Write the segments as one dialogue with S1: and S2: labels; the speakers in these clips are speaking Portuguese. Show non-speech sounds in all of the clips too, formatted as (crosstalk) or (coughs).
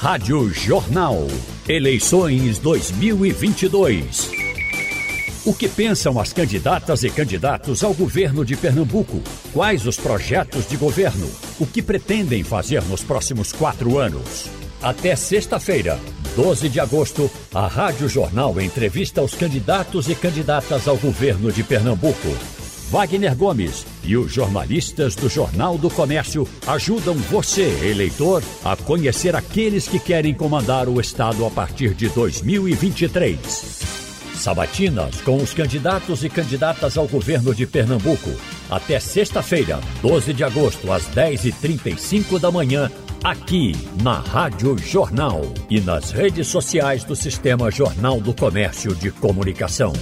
S1: Rádio Jornal. Eleições 2022. O que pensam as candidatas e candidatos ao governo de Pernambuco? Quais os projetos de governo? O que pretendem fazer nos próximos quatro anos? Até sexta-feira, 12 de agosto, a Rádio Jornal entrevista os candidatos e candidatas ao governo de Pernambuco. Wagner Gomes e os jornalistas do Jornal do Comércio ajudam você, eleitor, a conhecer aqueles que querem comandar o Estado a partir de 2023. Sabatinas com os candidatos e candidatas ao governo de Pernambuco. Até sexta-feira, 12 de agosto, às 10h35 da manhã, aqui na Rádio Jornal e nas redes sociais do Sistema Jornal do Comércio de Comunicação.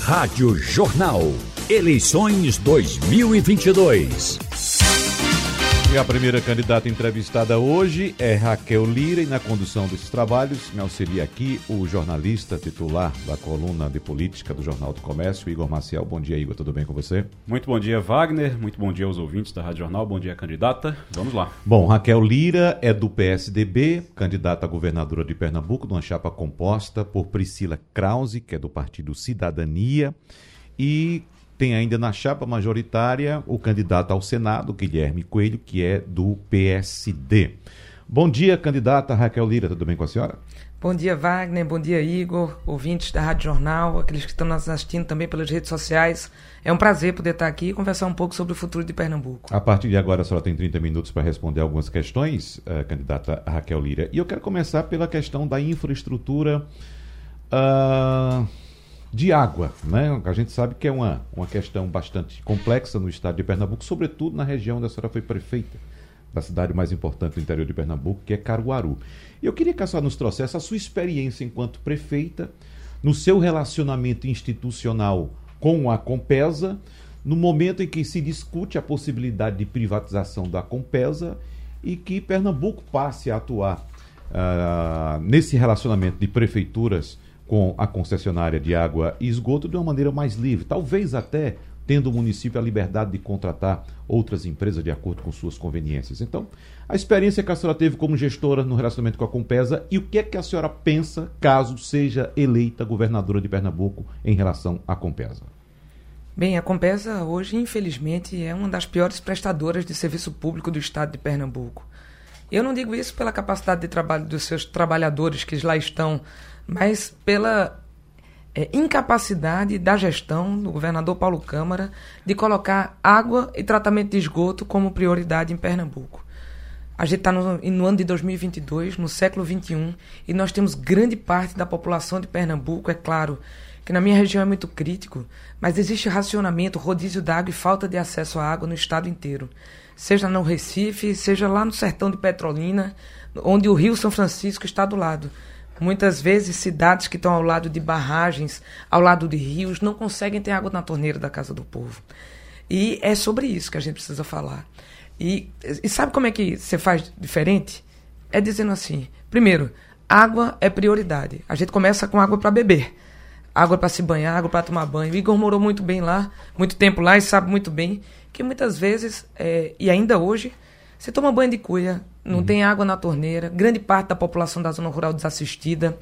S1: Rádio Jornal. Eleições 2022.
S2: E a primeira candidata entrevistada hoje é Raquel Lira e na condução desses trabalhos me auxilia aqui o jornalista titular da coluna de política do Jornal do Comércio, Igor Maciel. Bom dia, Igor. Tudo bem com você?
S3: Muito bom dia, Wagner. Muito bom dia aos ouvintes da Rádio Jornal. Bom dia, candidata. Vamos lá.
S2: Bom, Raquel Lira é do PSDB, candidata a governadora de Pernambuco, numa chapa composta por Priscila Krause, que é do Partido Cidadania, e tem ainda na chapa majoritária o candidato ao Senado, Guilherme Coelho, que é do PSD. Bom dia, candidata Raquel Lira, tudo bem com a senhora?
S4: Bom dia, Wagner. Bom dia, Igor, ouvintes da Rádio Jornal, aqueles que estão nos assistindo também pelas redes sociais. É um prazer poder estar aqui e conversar um pouco sobre o futuro de Pernambuco.
S2: A partir de agora, a senhora tem 30 minutos para responder algumas questões, uh, candidata Raquel Lira. E eu quero começar pela questão da infraestrutura. Uh de água. Né? A gente sabe que é uma, uma questão bastante complexa no estado de Pernambuco, sobretudo na região onde a senhora foi prefeita, da cidade mais importante do interior de Pernambuco, que é Caruaru. E eu queria que a senhora nos trouxesse a sua experiência enquanto prefeita, no seu relacionamento institucional com a Compesa, no momento em que se discute a possibilidade de privatização da Compesa e que Pernambuco passe a atuar uh, nesse relacionamento de prefeituras com a concessionária de água e esgoto de uma maneira mais livre, talvez até tendo o município a liberdade de contratar outras empresas de acordo com suas conveniências. Então, a experiência que a senhora teve como gestora no relacionamento com a Compesa e o que é que a senhora pensa caso seja eleita governadora de Pernambuco em relação à Compesa?
S4: Bem, a Compesa hoje, infelizmente, é uma das piores prestadoras de serviço público do estado de Pernambuco. Eu não digo isso pela capacidade de trabalho dos seus trabalhadores que lá estão mas pela é, incapacidade da gestão do governador Paulo Câmara de colocar água e tratamento de esgoto como prioridade em Pernambuco. A gente está no, no, ano de 2022, no século 21, e nós temos grande parte da população de Pernambuco, é claro, que na minha região é muito crítico, mas existe racionamento, rodízio d'água e falta de acesso à água no estado inteiro. Seja no Recife, seja lá no sertão de Petrolina, onde o Rio São Francisco está do lado. Muitas vezes, cidades que estão ao lado de barragens, ao lado de rios, não conseguem ter água na torneira da casa do povo. E é sobre isso que a gente precisa falar. E, e sabe como é que você faz diferente? É dizendo assim: primeiro, água é prioridade. A gente começa com água para beber, água para se banhar, água para tomar banho. O Igor morou muito bem lá, muito tempo lá e sabe muito bem que muitas vezes, é, e ainda hoje, você toma banho de cuia, não uhum. tem água na torneira, grande parte da população da zona rural desassistida,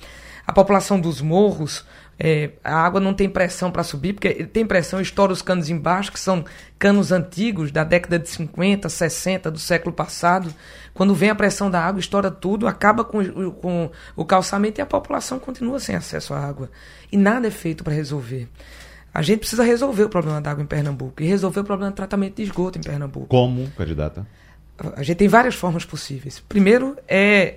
S4: a população dos morros, é, a água não tem pressão para subir, porque tem pressão, estoura os canos embaixo, que são canos antigos, da década de 50, 60, do século passado. Quando vem a pressão da água, estoura tudo, acaba com, com o calçamento e a população continua sem acesso à água. E nada é feito para resolver. A gente precisa resolver o problema da água em Pernambuco e resolver o problema do tratamento de esgoto em Pernambuco.
S2: Como, candidata?
S4: A gente tem várias formas possíveis. Primeiro é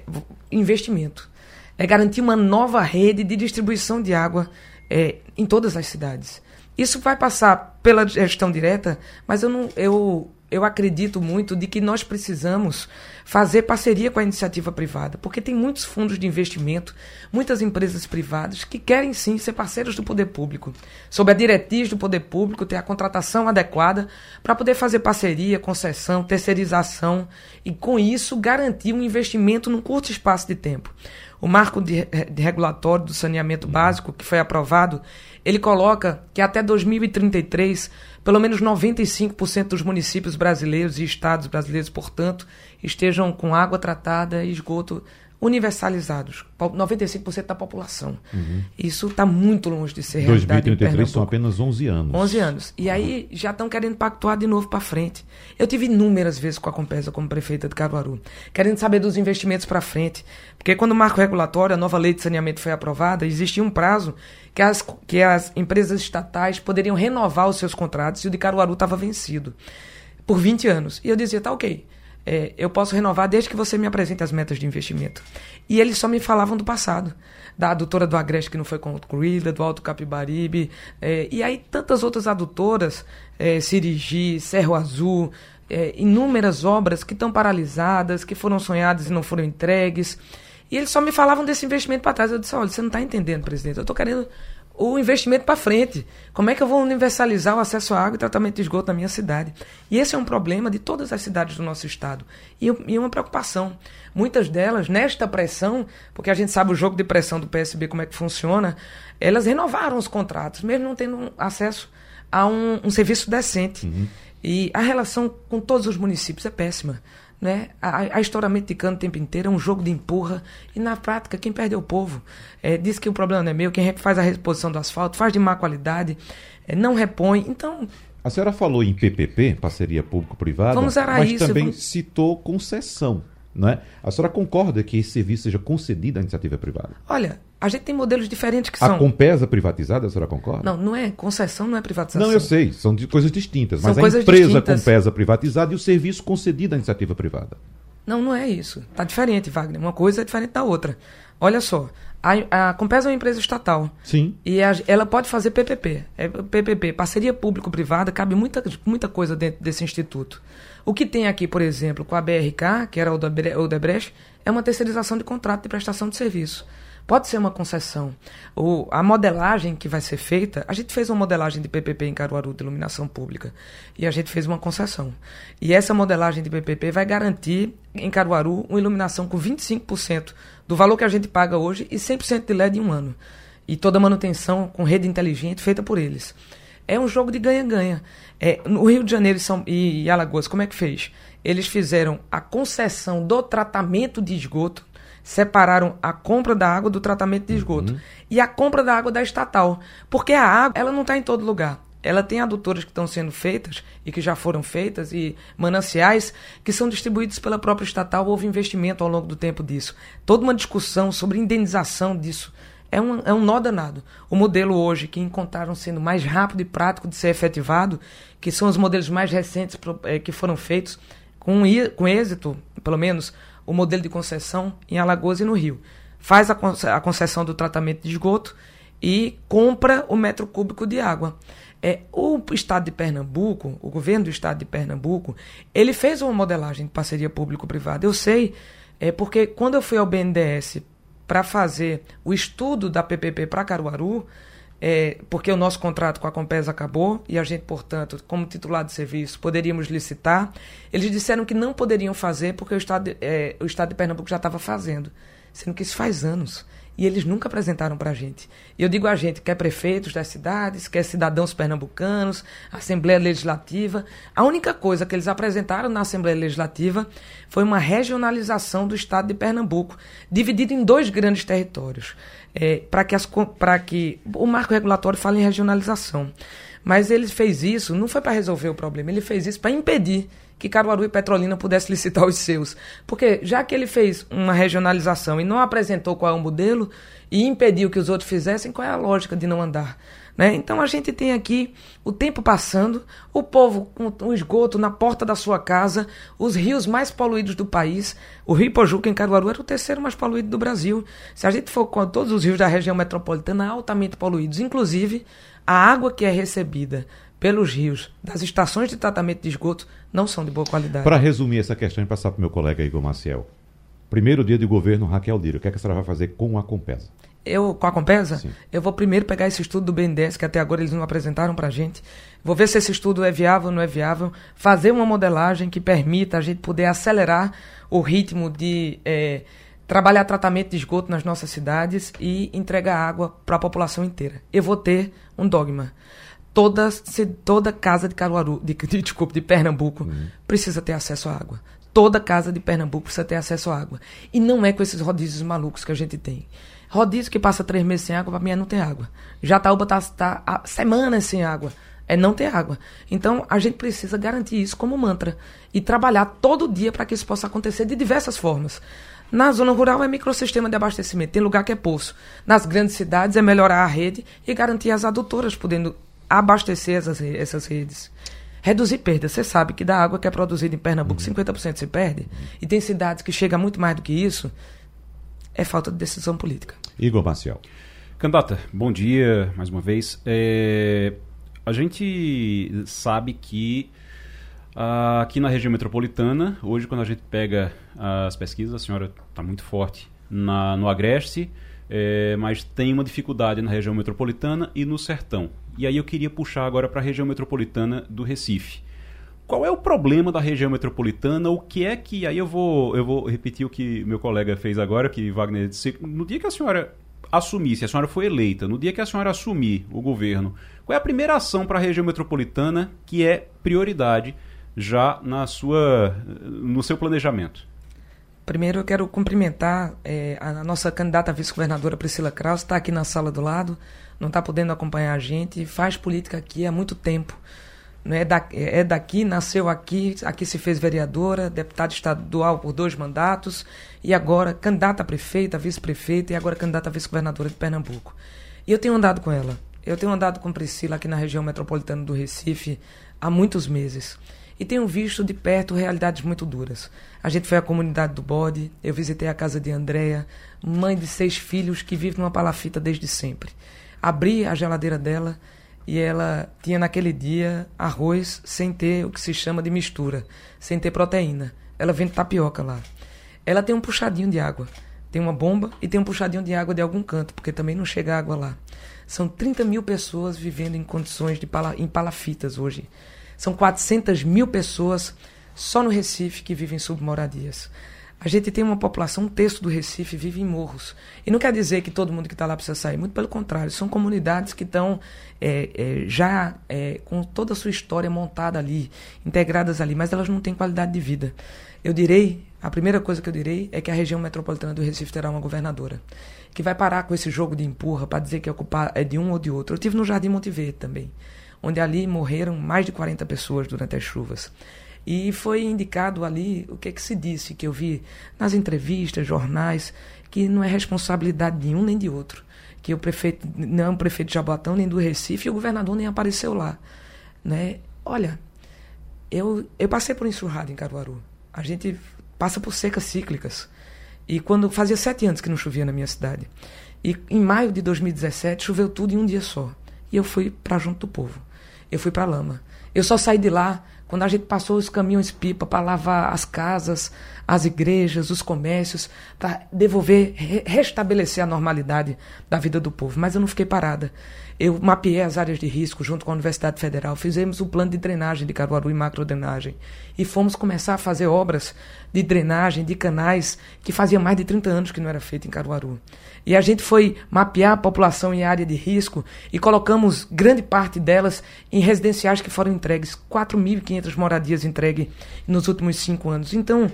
S4: investimento. É garantir uma nova rede de distribuição de água é, em todas as cidades. Isso vai passar pela gestão direta, mas eu, não, eu eu acredito muito de que nós precisamos fazer parceria com a iniciativa privada, porque tem muitos fundos de investimento, muitas empresas privadas que querem sim ser parceiros do poder público, sob a diretriz do poder público, ter a contratação adequada para poder fazer parceria, concessão, terceirização e com isso garantir um investimento num curto espaço de tempo. O marco de, de regulatório do saneamento básico que foi aprovado, ele coloca que até 2033 pelo menos 95% dos municípios brasileiros e estados brasileiros, portanto, estejam com água tratada e esgoto universalizados, 95% da população. Uhum. Isso está muito longe de ser realidade
S2: 2033 são apenas 11 anos.
S4: 11 anos. E aí já estão querendo pactuar de novo para frente. Eu tive inúmeras vezes com a Compesa como prefeita de Caruaru, querendo saber dos investimentos para frente. Porque quando o marco regulatório, a nova lei de saneamento foi aprovada, existia um prazo que as, que as empresas estatais poderiam renovar os seus contratos e o de Caruaru estava vencido por 20 anos. E eu dizia, tá ok é, eu posso renovar desde que você me apresente as metas de investimento. E eles só me falavam do passado. Da adutora do Agreste que não foi concluída, do Alto Capibaribe, é, e aí tantas outras adutoras, é, Sirigi, Cerro Azul, é, inúmeras obras que estão paralisadas, que foram sonhadas e não foram entregues. E eles só me falavam desse investimento para trás. Eu disse: olha, você não está entendendo, presidente. Eu estou querendo o investimento para frente. Como é que eu vou universalizar o acesso à água e tratamento de esgoto na minha cidade? E esse é um problema de todas as cidades do nosso estado. E, e uma preocupação. Muitas delas, nesta pressão, porque a gente sabe o jogo de pressão do PSB, como é que funciona, elas renovaram os contratos, mesmo não tendo acesso a um, um serviço decente. Uhum. E a relação com todos os municípios é péssima. Né? A, a estouramento de cano o tempo inteiro é um jogo de empurra. E na prática, quem perde é o povo. É, diz que o problema não é meu, quem faz a reposição do asfalto faz de má qualidade, é, não repõe. Então.
S2: A senhora falou em PPP, parceria público-privada, mas
S4: isso,
S2: também
S4: vamos...
S2: citou concessão. Não é? A senhora concorda que esse serviço seja concedido à iniciativa privada?
S4: Olha, a gente tem modelos diferentes que
S2: a
S4: são.
S2: A Compesa privatizada, a senhora concorda?
S4: Não, não é. Concessão não é privatização.
S2: Não, eu sei, são de coisas distintas. São mas a empresa distintas. Compesa privatizada e o serviço concedido à iniciativa privada.
S4: Não, não é isso. Está diferente, Wagner. Uma coisa é diferente da outra. Olha só, a, a Compesa é uma empresa estatal.
S2: Sim.
S4: E a, ela pode fazer PPP. É, PPP, parceria público-privada, cabe muita, muita coisa dentro desse instituto. O que tem aqui, por exemplo, com a BRK, que era o da Brecht, é uma terceirização de contrato de prestação de serviço. Pode ser uma concessão. O, a modelagem que vai ser feita, a gente fez uma modelagem de PPP em Caruaru de iluminação pública e a gente fez uma concessão. E essa modelagem de PPP vai garantir em Caruaru uma iluminação com 25% do valor que a gente paga hoje e 100% de LED em um ano. E toda manutenção com rede inteligente feita por eles. É um jogo de ganha-ganha. É, no Rio de Janeiro e, São, e, e Alagoas, como é que fez? Eles fizeram a concessão do tratamento de esgoto separaram a compra da água do tratamento de esgoto uhum. e a compra da água da estatal. Porque a água, ela não está em todo lugar. Ela tem adutoras que estão sendo feitas e que já foram feitas e mananciais que são distribuídos pela própria estatal. Houve investimento ao longo do tempo disso. Toda uma discussão sobre indenização disso. É um, é um nó danado. O modelo hoje que encontraram sendo mais rápido e prático de ser efetivado, que são os modelos mais recentes é, que foram feitos com, com êxito, pelo menos, o modelo de concessão em Alagoas e no Rio. Faz a concessão do tratamento de esgoto e compra o metro cúbico de água. É, o estado de Pernambuco, o governo do estado de Pernambuco, ele fez uma modelagem de parceria público-privada. Eu sei, é porque quando eu fui ao BNDES para fazer o estudo da PPP para Caruaru, é, porque o nosso contrato com a Compesa acabou e a gente, portanto, como titular de serviço, poderíamos licitar. Eles disseram que não poderiam fazer porque o Estado, é, o estado de Pernambuco já estava fazendo, sendo que isso faz anos. E eles nunca apresentaram para a gente. E eu digo a gente, quer prefeitos das cidades, quer cidadãos pernambucanos, Assembleia Legislativa. A única coisa que eles apresentaram na Assembleia Legislativa foi uma regionalização do estado de Pernambuco, dividido em dois grandes territórios é, para que, que o marco regulatório fale em regionalização. Mas ele fez isso, não foi para resolver o problema, ele fez isso para impedir que Caruaru e Petrolina pudessem licitar os seus. Porque já que ele fez uma regionalização e não apresentou qual é o modelo e impediu que os outros fizessem, qual é a lógica de não andar? Né? Então a gente tem aqui o tempo passando, o povo com o esgoto na porta da sua casa, os rios mais poluídos do país. O Rio Pojuca, em Caruaru, era o terceiro mais poluído do Brasil. Se a gente for com todos os rios da região metropolitana altamente poluídos, inclusive a água que é recebida pelos rios das estações de tratamento de esgoto não são de boa qualidade.
S2: Para resumir essa questão e passar para o meu colega Igor Maciel. Primeiro dia de governo, Raquel Lira, o que, é que a senhora vai fazer com a Compesa?
S4: eu com a Compesa, Sim. eu vou primeiro pegar esse estudo do BNDES, que até agora eles não apresentaram para a gente. Vou ver se esse estudo é viável ou não é viável. Fazer uma modelagem que permita a gente poder acelerar o ritmo de é, trabalhar tratamento de esgoto nas nossas cidades e entregar água para a população inteira. Eu vou ter um dogma. Toda, toda casa de Caruaru, de, de, desculpa, de Pernambuco uhum. precisa ter acesso à água. Toda casa de Pernambuco precisa ter acesso à água. E não é com esses rodízios malucos que a gente tem. Rodízio que passa três meses sem água, para mim é não ter água. Jataúba está tá, tá semanas sem água. É não ter água. Então, a gente precisa garantir isso como mantra. E trabalhar todo dia para que isso possa acontecer de diversas formas. Na zona rural é microsistema de abastecimento, tem lugar que é poço. Nas grandes cidades é melhorar a rede e garantir as adutoras podendo abastecer essas, essas redes. Reduzir perdas. Você sabe que da água que é produzida em Pernambuco, uhum. 50% se perde. E tem cidades que chega muito mais do que isso. É falta de decisão política.
S2: Igor Maciel.
S3: Candidata, bom dia mais uma vez. É, a gente sabe que uh, aqui na região metropolitana, hoje quando a gente pega as pesquisas, a senhora está muito forte na, no Agreste, é, mas tem uma dificuldade na região metropolitana e no Sertão. E aí eu queria puxar agora para a região metropolitana do Recife. Qual é o problema da região metropolitana? O que é que. Aí eu vou, eu vou repetir o que meu colega fez agora, que Wagner disse. No dia que a senhora assumisse, a senhora foi eleita, no dia que a senhora assumir o governo, qual é a primeira ação para a região metropolitana que é prioridade já na sua, no seu planejamento?
S4: Primeiro eu quero cumprimentar é, a nossa candidata vice-governadora Priscila Kraus, está aqui na sala do lado, não está podendo acompanhar a gente, faz política aqui há muito tempo. Não é, da, é daqui, nasceu aqui, aqui se fez vereadora, deputada estadual por dois mandatos, e agora candidata a prefeita, vice-prefeita e agora candidata a vice-governadora de Pernambuco. E eu tenho andado com ela. Eu tenho andado com Priscila aqui na região metropolitana do Recife há muitos meses. E tenho visto de perto realidades muito duras. A gente foi à comunidade do Bode, eu visitei a casa de Andréia, mãe de seis filhos que vive numa palafita desde sempre. Abri a geladeira dela e ela tinha naquele dia arroz sem ter o que se chama de mistura, sem ter proteína. Ela vende tapioca lá. Ela tem um puxadinho de água. Tem uma bomba e tem um puxadinho de água de algum canto, porque também não chega água lá. São 30 mil pessoas vivendo em condições de pala, em palafitas hoje. São 400 mil pessoas só no Recife que vivem submoradias. A gente tem uma população, um terço do Recife vive em morros. E não quer dizer que todo mundo que está lá precisa sair, muito pelo contrário, são comunidades que estão é, é, já é, com toda a sua história montada ali, integradas ali, mas elas não têm qualidade de vida. Eu direi, a primeira coisa que eu direi é que a região metropolitana do Recife terá uma governadora, que vai parar com esse jogo de empurra para dizer que é, ocupar, é de um ou de outro. Eu tive no Jardim Monte Verde também, onde ali morreram mais de 40 pessoas durante as chuvas. E foi indicado ali o que, é que se disse, que eu vi nas entrevistas, jornais, que não é responsabilidade de um nem de outro. Que o prefeito não é um prefeito de Jabotão nem do Recife e o governador nem apareceu lá. Né? Olha, eu, eu passei por enxurrada em Caruaru. A gente passa por secas cíclicas. E quando fazia sete anos que não chovia na minha cidade. E em maio de 2017 choveu tudo em um dia só. E eu fui para junto do povo. Eu fui para Lama. Eu só saí de lá quando a gente passou os caminhões pipa para lavar as casas, as igrejas, os comércios, para devolver, re restabelecer a normalidade da vida do povo. Mas eu não fiquei parada. Eu mapeei as áreas de risco junto com a Universidade Federal, fizemos o plano de drenagem de Caruaru e macrodrenagem e fomos começar a fazer obras de drenagem de canais que fazia mais de 30 anos que não era feito em Caruaru. E a gente foi mapear a população em área de risco e colocamos grande parte delas em residenciais que foram entregues, 4.500 moradias entregues nos últimos cinco anos. Então,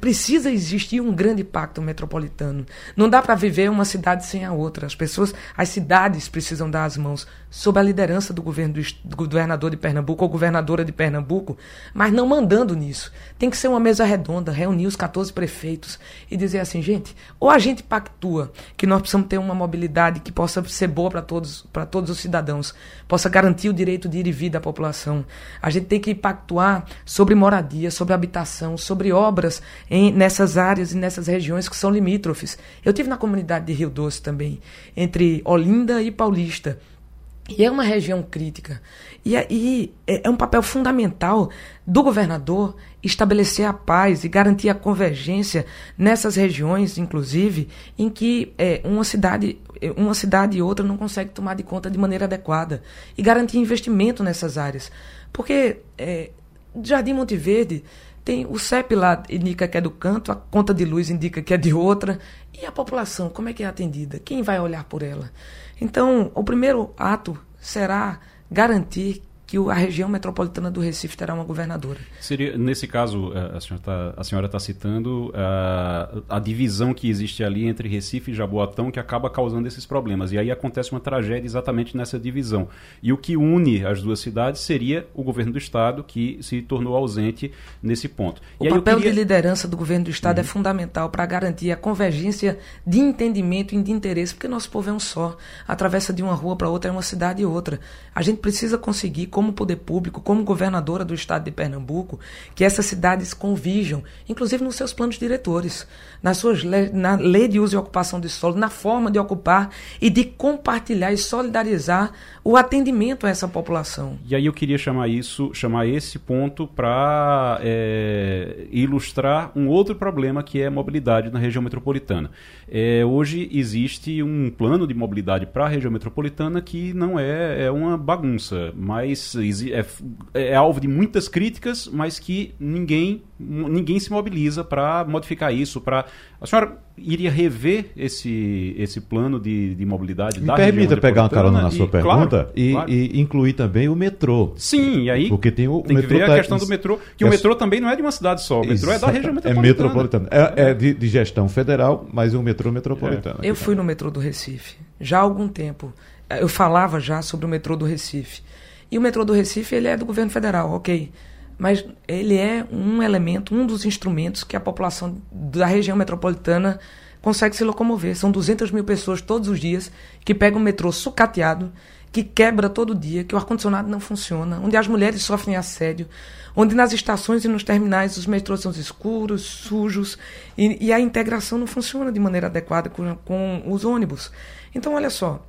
S4: precisa existir um grande pacto metropolitano. Não dá para viver uma cidade sem a outra. As pessoas, as cidades precisam dar as mãos sob a liderança do governo do, do governador de Pernambuco ou governadora de Pernambuco, mas não mandando nisso. Tem que ser uma mesa redonda, reunir os 14 prefeitos e dizer assim, gente, ou a gente pactua que nós precisamos ter uma mobilidade que possa ser boa para todos, para todos os cidadãos, possa garantir o direito de ir e vir da população. A gente tem que pactuar sobre moradia, sobre habitação, sobre obras em, nessas áreas e nessas regiões que são limítrofes. Eu tive na comunidade de Rio Doce também, entre Olinda e Paulista. E é uma região crítica. E, e é, é um papel fundamental do governador estabelecer a paz e garantir a convergência nessas regiões, inclusive, em que é, uma cidade uma cidade e outra não consegue tomar de conta de maneira adequada e garantir investimento nessas áreas. Porque é, Jardim Monte Verde tem o CEP lá indica que é do canto, a conta de luz indica que é de outra. E a população, como é que é atendida? Quem vai olhar por ela? Então, o primeiro ato será garantir que a região metropolitana do Recife terá uma governadora.
S3: Seria, nesse caso, eh, a senhora está tá citando uh, a divisão que existe ali entre Recife e Jaboatão que acaba causando esses problemas. E aí acontece uma tragédia exatamente nessa divisão. E o que une as duas cidades seria o governo do Estado, que se tornou ausente nesse ponto.
S4: O papel queria... de liderança do governo do Estado é uhum. é fundamental para garantir a convergência de entendimento e de interesse, porque nosso povo é um só. Atravessa de uma rua para outra, é uma cidade e outra. A gente precisa conseguir como poder público, como governadora do estado de Pernambuco, que essas cidades convijam, inclusive nos seus planos diretores, nas suas le na lei de uso e ocupação de solo, na forma de ocupar e de compartilhar e solidarizar o atendimento a essa população.
S3: E aí eu queria chamar isso, chamar esse ponto para é, ilustrar um outro problema que é a mobilidade na região metropolitana. É, hoje existe um plano de mobilidade para a região metropolitana que não é, é uma bagunça, mas é, é, alvo de muitas críticas, mas que ninguém, ninguém se mobiliza para modificar isso. Para a senhora iria rever esse, esse plano de, de mobilidade
S2: Me da permita pegar uma carona na sua e, pergunta claro, e, claro. e, incluir também o metrô.
S3: Sim, e aí
S2: porque tem o,
S3: tem
S2: metrô
S3: que ver a tá questão do metrô, que é, o metrô também não é de uma cidade só, o metrô é da região metropolitana.
S2: É metropolitana. É, é de, de, gestão federal, mas é um metrô metropolitano.
S4: É. Eu fui no metrô do Recife já há algum tempo. Eu falava já sobre o metrô do Recife. E o metrô do Recife ele é do governo federal, ok. Mas ele é um elemento, um dos instrumentos que a população da região metropolitana consegue se locomover. São 200 mil pessoas todos os dias que pegam o metrô sucateado, que quebra todo dia, que o ar-condicionado não funciona, onde as mulheres sofrem assédio, onde nas estações e nos terminais os metrôs são escuros, sujos, e, e a integração não funciona de maneira adequada com, com os ônibus. Então, olha só,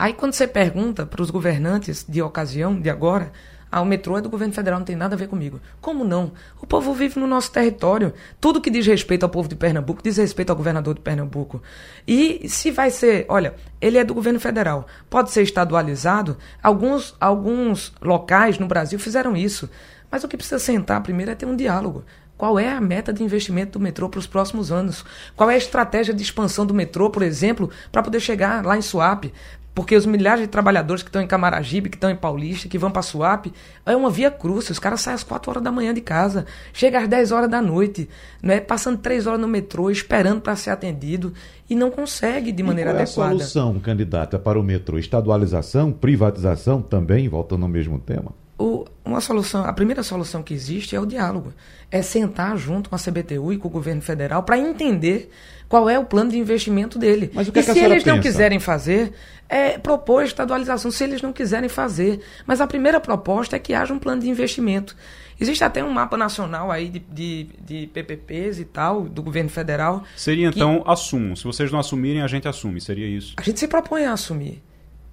S4: Aí quando você pergunta para os governantes de ocasião, de agora, ah, o metrô é do governo federal, não tem nada a ver comigo. Como não? O povo vive no nosso território. Tudo que diz respeito ao povo de Pernambuco diz respeito ao governador de Pernambuco. E se vai ser, olha, ele é do governo federal, pode ser estadualizado. Alguns, alguns locais no Brasil fizeram isso. Mas o que precisa sentar primeiro é ter um diálogo. Qual é a meta de investimento do metrô para os próximos anos? Qual é a estratégia de expansão do metrô, por exemplo, para poder chegar lá em Suape? Porque os milhares de trabalhadores que estão em Camaragibe, que estão em Paulista, que vão para Suape, é uma via cruz. Os caras saem às 4 horas da manhã de casa, chegam às 10 horas da noite, né, passando 3 horas no metrô, esperando para ser atendido, e não consegue de maneira e qual adequada.
S2: É a solução, candidata, para o metrô? Estadualização, privatização também, voltando ao mesmo tema?
S4: O, uma solução, a primeira solução que existe é o diálogo. É sentar junto com a CBTU e com o governo federal para entender qual é o plano de investimento dele.
S2: Mas o que
S4: e
S2: é que
S4: se eles
S2: pensa?
S4: não quiserem fazer, é, propor estadualização, se eles não quiserem fazer. Mas a primeira proposta é que haja um plano de investimento. Existe até um mapa nacional aí de, de, de PPPs e tal, do governo federal.
S3: Seria então, assumo. Se vocês não assumirem, a gente assume. Seria isso?
S4: A gente se propõe a assumir.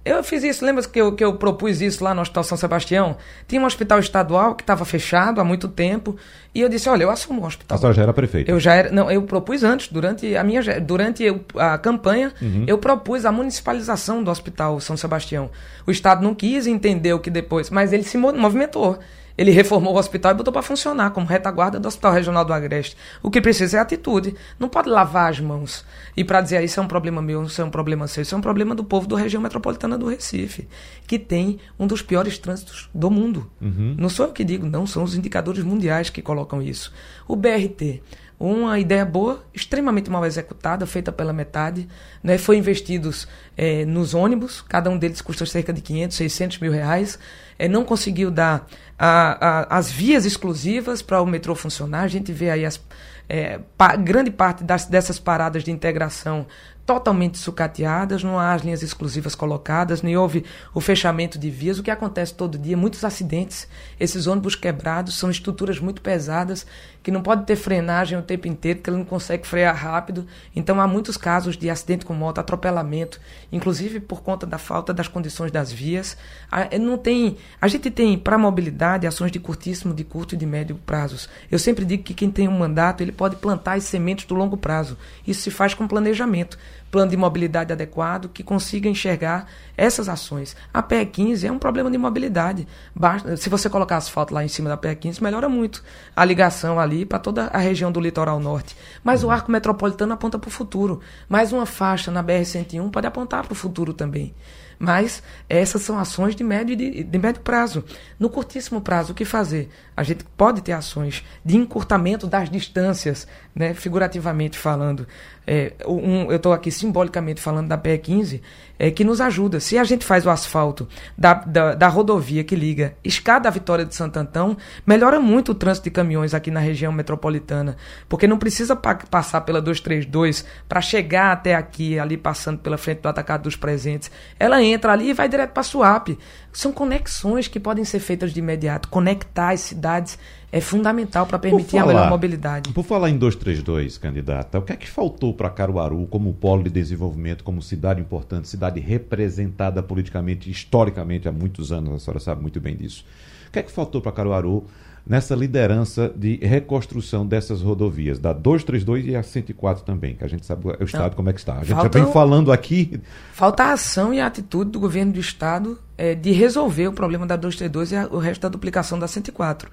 S4: Eu fiz isso, lembra que eu, que eu propus isso lá no Hospital São Sebastião? Tinha um hospital estadual que estava fechado há muito tempo e eu disse, olha, eu assumo o hospital.
S2: A senhora já era prefeita?
S4: Eu já era, não, eu propus antes, durante a minha, durante a campanha, uhum. eu propus a municipalização do Hospital São Sebastião. O Estado não quis entender o que depois, mas ele se movimentou. Ele reformou o hospital e botou para funcionar como retaguarda do Hospital Regional do Agreste. O que precisa é atitude. Não pode lavar as mãos. E para dizer, ah, isso é um problema meu, isso é um problema seu, isso é um problema do povo da região metropolitana do Recife, que tem um dos piores trânsitos do mundo. Uhum. Não sou eu que digo, não, são os indicadores mundiais que colocam isso. O BRT, uma ideia boa, extremamente mal executada, feita pela metade. Né? Foi investidos é, nos ônibus, cada um deles custa cerca de 500, 600 mil reais. É, não conseguiu dar a, a, as vias exclusivas para o metrô funcionar. A gente vê aí as, é, pa, grande parte das, dessas paradas de integração totalmente sucateadas, não há as linhas exclusivas colocadas, nem houve o fechamento de vias. O que acontece todo dia? Muitos acidentes. Esses ônibus quebrados são estruturas muito pesadas que não pode ter frenagem o tempo inteiro, que ele não consegue frear rápido. Então há muitos casos de acidente com moto, atropelamento, inclusive por conta da falta das condições das vias. A, não tem, a gente tem para mobilidade ações de curtíssimo, de curto e de médio prazos. Eu sempre digo que quem tem um mandato ele pode plantar as sementes do longo prazo. Isso se faz com planejamento plano de mobilidade adequado que consiga enxergar essas ações. A PE 15 é um problema de mobilidade. Basta, se você colocar asfalto lá em cima da PE 15, melhora muito a ligação ali para toda a região do litoral norte. Mas o arco metropolitano aponta para o futuro. Mais uma faixa na BR-101 pode apontar para o futuro também. Mas essas são ações de médio, de, de médio prazo. No curtíssimo prazo, o que fazer? A gente pode ter ações de encurtamento das distâncias, né, figurativamente falando. É, um, eu estou aqui simbolicamente falando da PE15, é, que nos ajuda. Se a gente faz o asfalto da, da, da rodovia que liga Escada à Vitória de Santo Antão, melhora muito o trânsito de caminhões aqui na região metropolitana, porque não precisa pa passar pela 232 para chegar até aqui, ali passando pela frente do atacado dos presentes. Ela entra ali e vai direto para a Suap. São conexões que podem ser feitas de imediato. Conectar as cidades é fundamental para permitir falar, a melhor mobilidade.
S2: Por falar em 232, candidata, o que é que faltou para Caruaru como polo de desenvolvimento, como cidade importante, cidade representada politicamente, historicamente há muitos anos, a senhora sabe muito bem disso. O que é que faltou para Caruaru nessa liderança de reconstrução dessas rodovias, da 232 e a 104 também, que a gente sabe o estado Não, como é que está. A gente falta, já vem falando aqui.
S4: Falta a ação e a atitude do governo do estado é, de resolver o problema da 232 e a, o resto da duplicação da 104.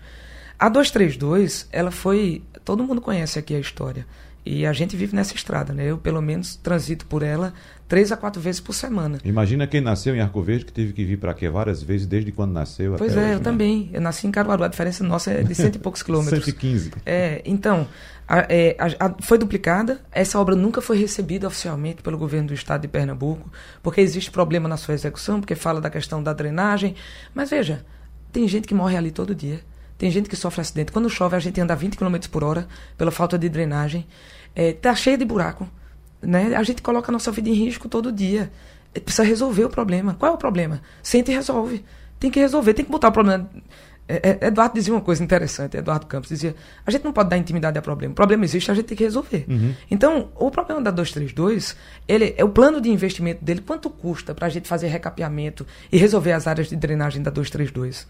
S4: A 232, ela foi. Todo mundo conhece aqui a história. E a gente vive nessa estrada, né? Eu, pelo menos, transito por ela três a quatro vezes por semana.
S2: Imagina quem nasceu em Arco Verde, que teve que vir para aqui várias vezes, desde quando nasceu
S4: Pois
S2: é,
S4: hoje,
S2: eu
S4: né? também. Eu nasci em Caruaru, a diferença nossa é de cento e poucos (laughs) quilômetros.
S2: 115.
S4: É, então, a, é, a, a, foi duplicada. Essa obra nunca foi recebida oficialmente pelo governo do estado de Pernambuco, porque existe problema na sua execução, porque fala da questão da drenagem. Mas veja, tem gente que morre ali todo dia. Tem gente que sofre acidente. Quando chove, a gente anda 20 km por hora pela falta de drenagem. É, tá cheio de buraco. Né? A gente coloca a nossa vida em risco todo dia. É, precisa resolver o problema. Qual é o problema? Sente e resolve. Tem que resolver, tem que botar o problema. É, é, Eduardo dizia uma coisa interessante, Eduardo Campos dizia: a gente não pode dar intimidade a problema. O problema existe, a gente tem que resolver. Uhum. Então, o problema da 232, ele é o plano de investimento dele, quanto custa para a gente fazer recapeamento e resolver as áreas de drenagem da 232?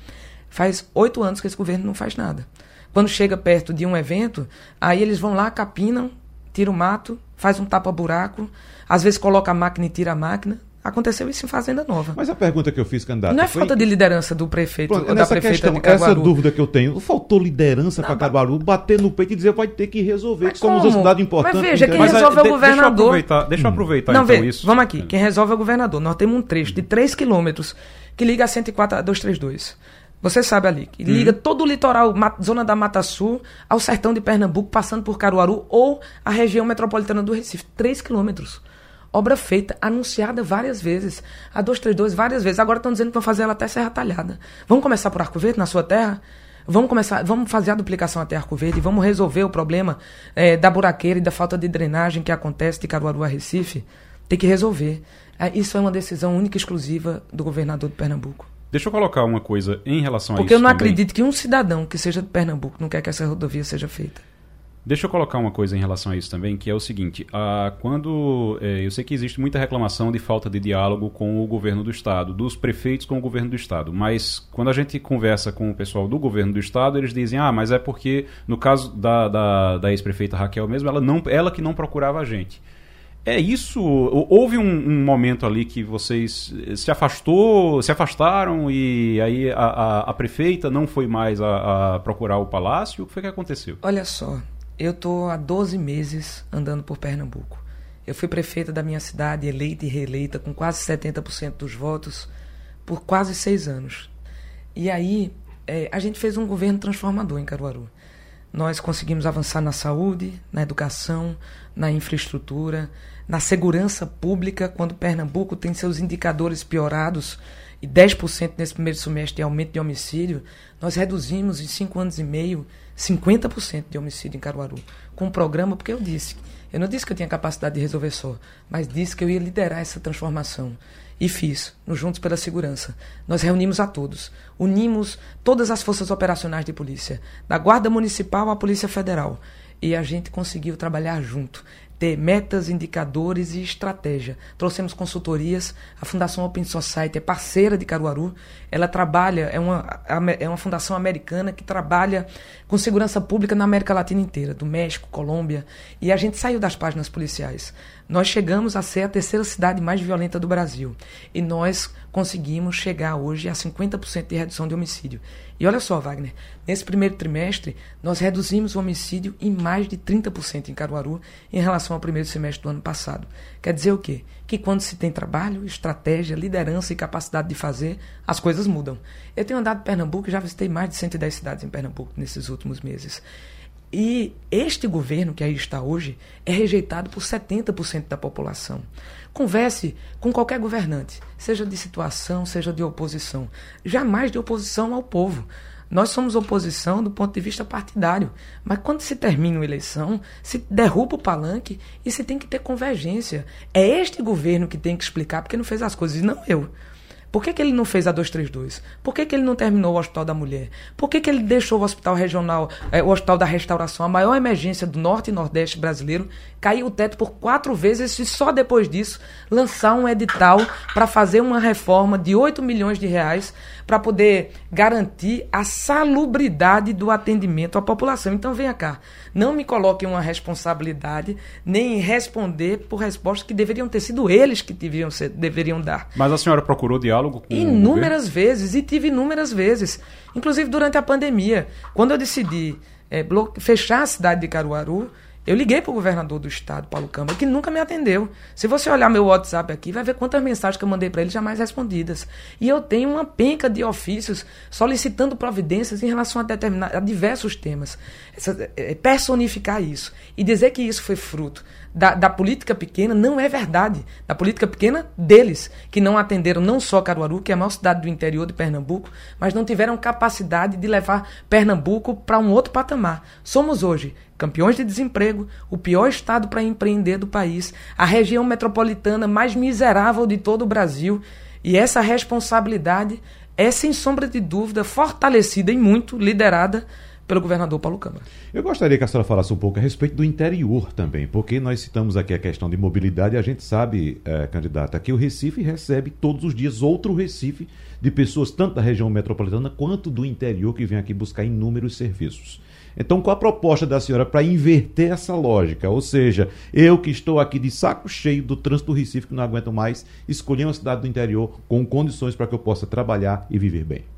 S4: Faz oito anos que esse governo não faz nada. Quando chega perto de um evento, aí eles vão lá, capinam, tiram o mato, faz um tapa-buraco, às vezes coloca a máquina e tira a máquina. Aconteceu isso em Fazenda Nova.
S2: Mas a pergunta que eu fiz, candidato.
S4: Não é foi... falta de liderança do prefeito
S2: Pronto,
S4: ou da prefeita
S2: questão,
S4: de Caruaru.
S2: Essa dúvida que eu tenho. Faltou liderança para Caruaru bater no peito e dizer vai ter que resolver, que somos uma cidade importante.
S4: Mas veja, quem Mas, resolve é, o governador. Deixa eu
S3: aproveitar, deixa eu aproveitar
S4: Não,
S3: então
S4: vê,
S3: isso.
S4: Vamos aqui. Quem resolve é o governador. Nós temos um trecho de 3 quilômetros que liga a 104 a 232. Você sabe ali, que liga uhum. todo o litoral, zona da Mata Sul, ao sertão de Pernambuco, passando por Caruaru ou a região metropolitana do Recife. 3 quilômetros. Obra feita, anunciada várias vezes. A 232 várias vezes. Agora estão dizendo que vão fazer ela até Serra Talhada. Vamos começar por Arco Verde, na sua terra? Vamos começar, vamos fazer a duplicação até Arco Verde, vamos resolver o problema é, da buraqueira e da falta de drenagem que acontece de Caruaru a Recife. Tem que resolver. É, isso é uma decisão única e exclusiva do governador de Pernambuco.
S3: Deixa eu colocar uma coisa em relação
S4: Porque
S3: a isso.
S4: Porque eu não
S3: também.
S4: acredito que um cidadão que seja de Pernambuco não quer que essa rodovia seja feita.
S3: Deixa eu colocar uma coisa em relação a isso também, que é o seguinte: ah, quando é, eu sei que existe muita reclamação de falta de diálogo com o governo do estado, dos prefeitos com o governo do estado, mas quando a gente conversa com o pessoal do governo do estado, eles dizem: ah, mas é porque no caso da, da, da ex-prefeita Raquel mesmo, ela não, ela que não procurava a gente. É isso? Houve um, um, momento ali que vocês se afastou, se afastaram e aí a, a, a prefeita não foi mais a, a, procurar o palácio? O que foi que aconteceu?
S4: Olha só, eu tô há 12 meses andando por Pernambuco. Eu fui prefeita da minha cidade, eleita e reeleita, com quase 70% dos votos, por quase seis anos. E aí, é, a gente fez um governo transformador em Caruaru. Nós conseguimos avançar na saúde, na educação, na infraestrutura, na segurança pública, quando Pernambuco tem seus indicadores piorados e 10% nesse primeiro semestre de aumento de homicídio, nós reduzimos em cinco anos e meio 50% de homicídio em Caruaru. Com um programa, porque eu disse, eu não disse que eu tinha capacidade de resolver só, mas disse que eu ia liderar essa transformação. E fiz, no Juntos pela Segurança. Nós reunimos a todos, unimos todas as forças operacionais de polícia, da Guarda Municipal à Polícia Federal, e a gente conseguiu trabalhar junto. Ter metas, indicadores e estratégia. Trouxemos consultorias, a Fundação Open Society é parceira de Caruaru, ela trabalha, é uma, é uma fundação americana que trabalha com segurança pública na América Latina inteira, do México, Colômbia, e a gente saiu das páginas policiais. Nós chegamos a ser a terceira cidade mais violenta do Brasil, e nós conseguimos chegar hoje a 50% de redução de homicídio. E olha só, Wagner, nesse primeiro trimestre, nós reduzimos o homicídio em mais de 30% em Caruaru em relação ao primeiro semestre do ano passado. Quer dizer o quê? Que quando se tem trabalho, estratégia, liderança e capacidade de fazer, as coisas mudam. Eu tenho andado em Pernambuco e já visitei mais de 110 cidades em Pernambuco nesses últimos meses. E este governo que aí está hoje é rejeitado por 70% da população. Converse com qualquer governante, seja de situação, seja de oposição. Jamais de oposição ao povo. Nós somos oposição do ponto de vista partidário, mas quando se termina uma eleição, se derruba o palanque e se tem que ter convergência. É este governo que tem que explicar porque não fez as coisas, não eu. Por que, que ele não fez a 232? Por que, que ele não terminou o Hospital da Mulher? Por que, que ele deixou o Hospital Regional, é, o Hospital da Restauração, a maior emergência do Norte e Nordeste brasileiro, cair o teto por quatro vezes e só depois disso lançar um edital para fazer uma reforma de 8 milhões de reais para poder garantir a salubridade do atendimento à população. Então venha cá, não me coloquem uma responsabilidade nem responder por respostas que deveriam ter sido eles que deveriam, ser, deveriam dar.
S3: Mas a senhora procurou diálogo com
S4: Inúmeras vezes, e tive inúmeras vezes. Inclusive durante a pandemia. Quando eu decidi é, fechar a cidade de Caruaru, eu liguei para o governador do estado, Paulo Câmara, que nunca me atendeu. Se você olhar meu WhatsApp aqui, vai ver quantas mensagens que eu mandei para ele jamais respondidas. E eu tenho uma penca de ofícios solicitando providências em relação a, determinar, a diversos temas. Essa, é, personificar isso e dizer que isso foi fruto da, da, política pequena não é verdade. Da política pequena deles, que não atenderam não só Caruaru, que é a maior cidade do interior de Pernambuco, mas não tiveram capacidade de levar Pernambuco para um outro patamar. Somos hoje campeões de desemprego, o pior estado para empreender do país, a região metropolitana mais miserável de todo o Brasil. E essa responsabilidade é, sem sombra de dúvida, fortalecida e muito liderada pelo governador Paulo Câmara.
S2: Eu gostaria que a senhora falasse um pouco a respeito do interior também, porque nós citamos aqui a questão de mobilidade e a gente sabe, é, candidata, que o Recife recebe todos os dias outro Recife de pessoas tanto da região metropolitana quanto do interior que vem aqui buscar inúmeros serviços. Então, qual a proposta da senhora para inverter essa lógica? Ou seja, eu que estou aqui de saco cheio do trânsito do Recife, que não aguento mais, escolhi uma cidade do interior com condições para que eu possa trabalhar e viver bem.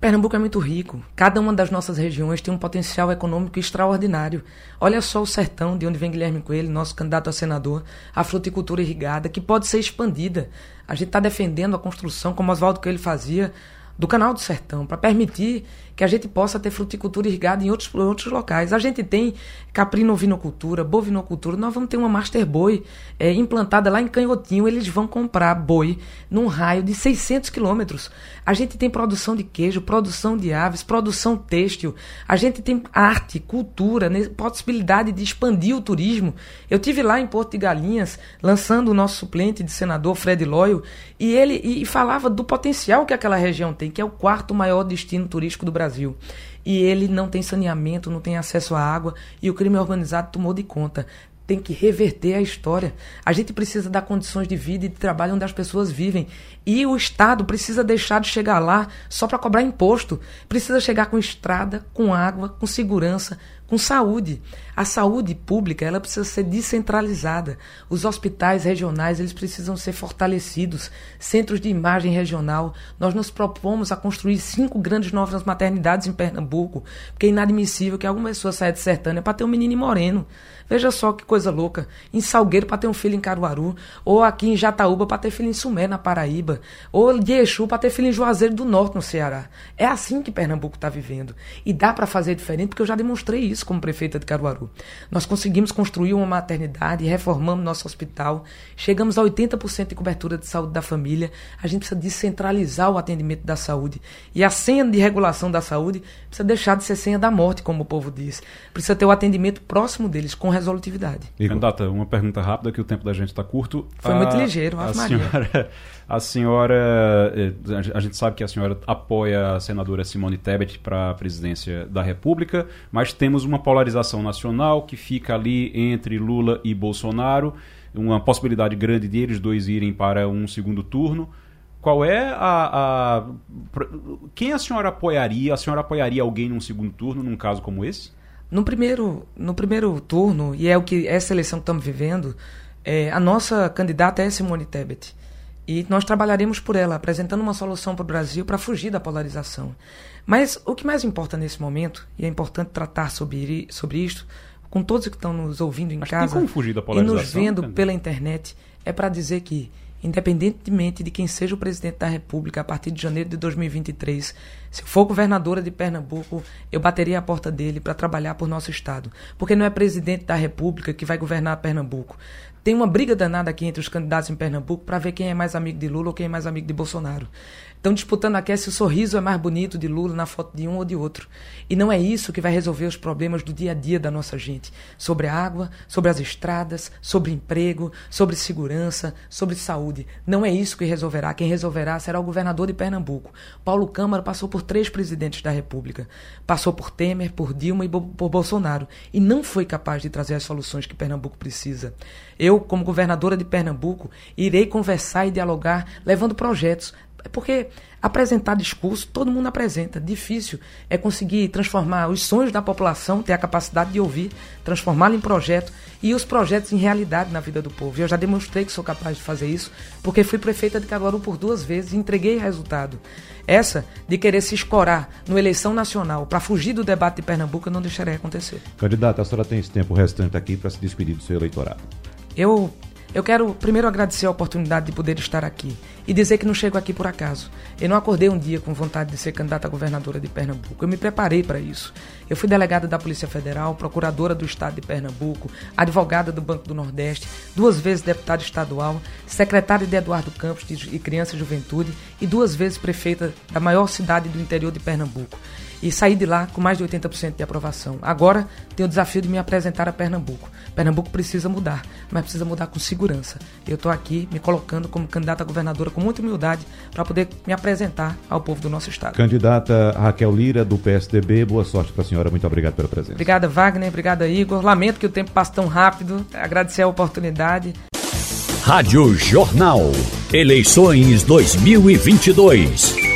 S4: Pernambuco é muito rico. Cada uma das nossas regiões tem um potencial econômico extraordinário. Olha só o sertão, de onde vem Guilherme Coelho, nosso candidato a senador, a fruticultura irrigada, que pode ser expandida. A gente está defendendo a construção, como Oswaldo Coelho fazia, do Canal do Sertão, para permitir que a gente possa ter fruticultura irrigada em outros, outros locais. A gente tem caprino-ovinocultura, bovinocultura, nós vamos ter uma Master Boi é, implantada lá em Canhotinho, eles vão comprar boi num raio de 600 quilômetros. A gente tem produção de queijo, produção de aves, produção têxtil, a gente tem arte, cultura, né, possibilidade de expandir o turismo. Eu tive lá em Porto de Galinhas, lançando o nosso suplente de senador, Fred Loyo, e ele e falava do potencial que aquela região tem, que é o quarto maior destino turístico do Brasil. Brasil. E ele não tem saneamento, não tem acesso à água e o crime organizado tomou de conta tem que reverter a história. A gente precisa dar condições de vida e de trabalho onde as pessoas vivem. E o Estado precisa deixar de chegar lá só para cobrar imposto. Precisa chegar com estrada, com água, com segurança, com saúde. A saúde pública, ela precisa ser descentralizada. Os hospitais regionais, eles precisam ser fortalecidos. Centros de imagem regional. Nós nos propomos a construir cinco grandes novas maternidades em Pernambuco, porque é inadmissível que alguma pessoa saia de Sertânia para ter um menino moreno. Veja só que coisa louca. Em Salgueiro para ter um filho em Caruaru, ou aqui em Jataúba para ter filho em Sumé, na Paraíba, ou de Exu para ter filho em Juazeiro do Norte, no Ceará. É assim que Pernambuco está vivendo. E dá para fazer diferente, porque eu já demonstrei isso como prefeita de Caruaru. Nós conseguimos construir uma maternidade, reformamos nosso hospital, chegamos a 80% de cobertura de saúde da família. A gente precisa descentralizar o atendimento da saúde. E a senha de regulação da saúde precisa deixar de ser senha da morte, como o povo diz. Precisa ter o atendimento próximo deles, com resolutividade.
S3: Candidata, uma pergunta rápida, que o tempo da gente está curto.
S4: Foi a, muito ligeiro, a
S3: senhora, (laughs) a senhora, eh, a gente sabe que a senhora apoia a senadora Simone Tebet para a presidência da República, mas temos uma polarização nacional que fica ali entre Lula e Bolsonaro, uma possibilidade grande de eles dois irem para um segundo turno. Qual é a, a, Quem a senhora apoiaria? A senhora apoiaria alguém num segundo turno, num caso como esse?
S4: No primeiro, no primeiro turno, e é o que essa eleição que estamos vivendo, é, a nossa candidata é Simone Tebet. E nós trabalharemos por ela, apresentando uma solução para o Brasil para fugir da polarização. Mas o que mais importa nesse momento, e é importante tratar sobre, sobre isto, com todos que estão nos ouvindo em
S3: Acho
S4: casa
S3: e
S4: nos vendo pela internet, é para dizer que independentemente de quem seja o presidente da República a partir de janeiro de 2023, se for governadora de Pernambuco, eu bateria a porta dele para trabalhar por nosso estado, porque não é presidente da República que vai governar Pernambuco. Tem uma briga danada aqui entre os candidatos em Pernambuco para ver quem é mais amigo de Lula ou quem é mais amigo de Bolsonaro. Estão disputando aqui se o sorriso é mais bonito de Lula na foto de um ou de outro. E não é isso que vai resolver os problemas do dia a dia da nossa gente. Sobre a água, sobre as estradas, sobre emprego, sobre segurança, sobre saúde. Não é isso que resolverá. Quem resolverá será o governador de Pernambuco. Paulo Câmara passou por três presidentes da República. Passou por Temer, por Dilma e por Bolsonaro. E não foi capaz de trazer as soluções que Pernambuco precisa. Eu, como governadora de Pernambuco, irei conversar e dialogar, levando projetos porque apresentar discurso, todo mundo apresenta. Difícil é conseguir transformar os sonhos da população, ter a capacidade de ouvir, transformá-lo em projeto e os projetos em realidade na vida do povo. Eu já demonstrei que sou capaz de fazer isso, porque fui prefeita de Caruaru por duas vezes e entreguei resultado. Essa de querer se escorar no eleição nacional para fugir do debate de Pernambuco, eu não deixarei acontecer.
S2: Candidata, a senhora tem esse tempo restante aqui para se despedir do seu eleitorado.
S4: Eu eu quero primeiro agradecer a oportunidade de poder estar aqui e dizer que não chego aqui por acaso. Eu não acordei um dia com vontade de ser candidata a governadora de Pernambuco. Eu me preparei para isso. Eu fui delegada da Polícia Federal, procuradora do Estado de Pernambuco, advogada do Banco do Nordeste, duas vezes deputada estadual, secretária de Eduardo Campos de Criança e Juventude e duas vezes prefeita da maior cidade do interior de Pernambuco e saí de lá com mais de 80% de aprovação. Agora tenho o desafio de me apresentar a Pernambuco. Pernambuco precisa mudar, mas precisa mudar com segurança. Eu estou aqui me colocando como candidata a governadora com muita humildade para poder me apresentar ao povo do nosso estado.
S2: Candidata Raquel Lira, do PSDB, boa sorte para a senhora. Muito obrigado pela presença.
S4: Obrigada, Wagner. Obrigada, Igor. Lamento que o tempo passe tão rápido. Agradecer a oportunidade.
S1: Rádio Jornal. Eleições 2022.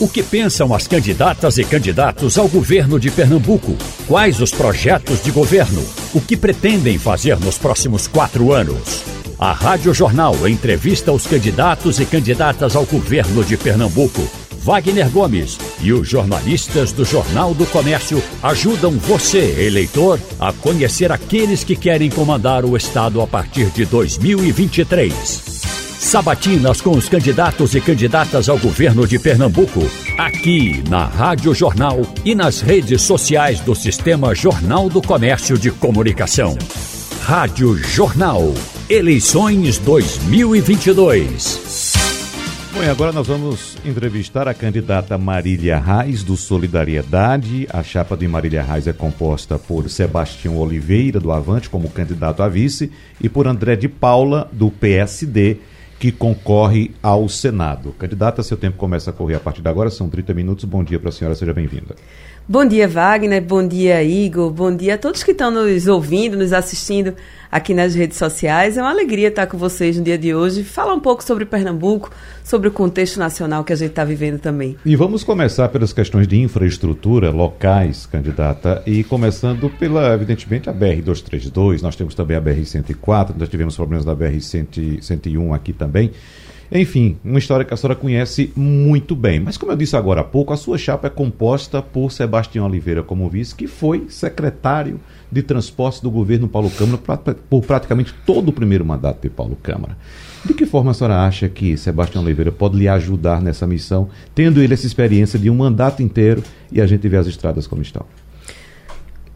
S1: O que pensam as candidatas e candidatos ao governo de Pernambuco? Quais os projetos de governo? O que pretendem fazer nos próximos quatro anos? A Rádio Jornal entrevista os candidatos e candidatas ao governo de Pernambuco. Wagner Gomes e os jornalistas do Jornal do Comércio ajudam você, eleitor, a conhecer aqueles que querem comandar o Estado a partir de 2023. Sabatinas com os candidatos e candidatas ao governo de Pernambuco. Aqui na Rádio Jornal e nas redes sociais do Sistema Jornal do Comércio de Comunicação. Rádio Jornal. Eleições 2022.
S2: Bom, e agora nós vamos entrevistar a candidata Marília Reis, do Solidariedade. A chapa de Marília Reis é composta por Sebastião Oliveira, do Avante, como candidato a vice, e por André de Paula, do PSD, que concorre ao Senado. Candidata, seu tempo começa a correr a partir de agora, são 30 minutos. Bom dia para a senhora, seja bem-vinda.
S5: Bom dia, Wagner. Bom dia, Igor. Bom dia a todos que estão nos ouvindo, nos assistindo aqui nas redes sociais. É uma alegria estar com vocês no dia de hoje, falar um pouco sobre Pernambuco, sobre o contexto nacional que a gente está vivendo também.
S2: E vamos começar pelas questões de infraestrutura locais, candidata, e começando pela, evidentemente, a BR-232, nós temos também a BR-104, nós tivemos problemas da BR-101 aqui também. Enfim, uma história que a senhora conhece muito bem. Mas, como eu disse agora há pouco, a sua chapa é composta por Sebastião Oliveira como vice, que foi secretário de transportes do governo Paulo Câmara por praticamente todo o primeiro mandato de Paulo Câmara. De que forma a senhora acha que Sebastião Oliveira pode lhe ajudar nessa missão, tendo ele essa experiência de um mandato inteiro e a gente vê as estradas como estão?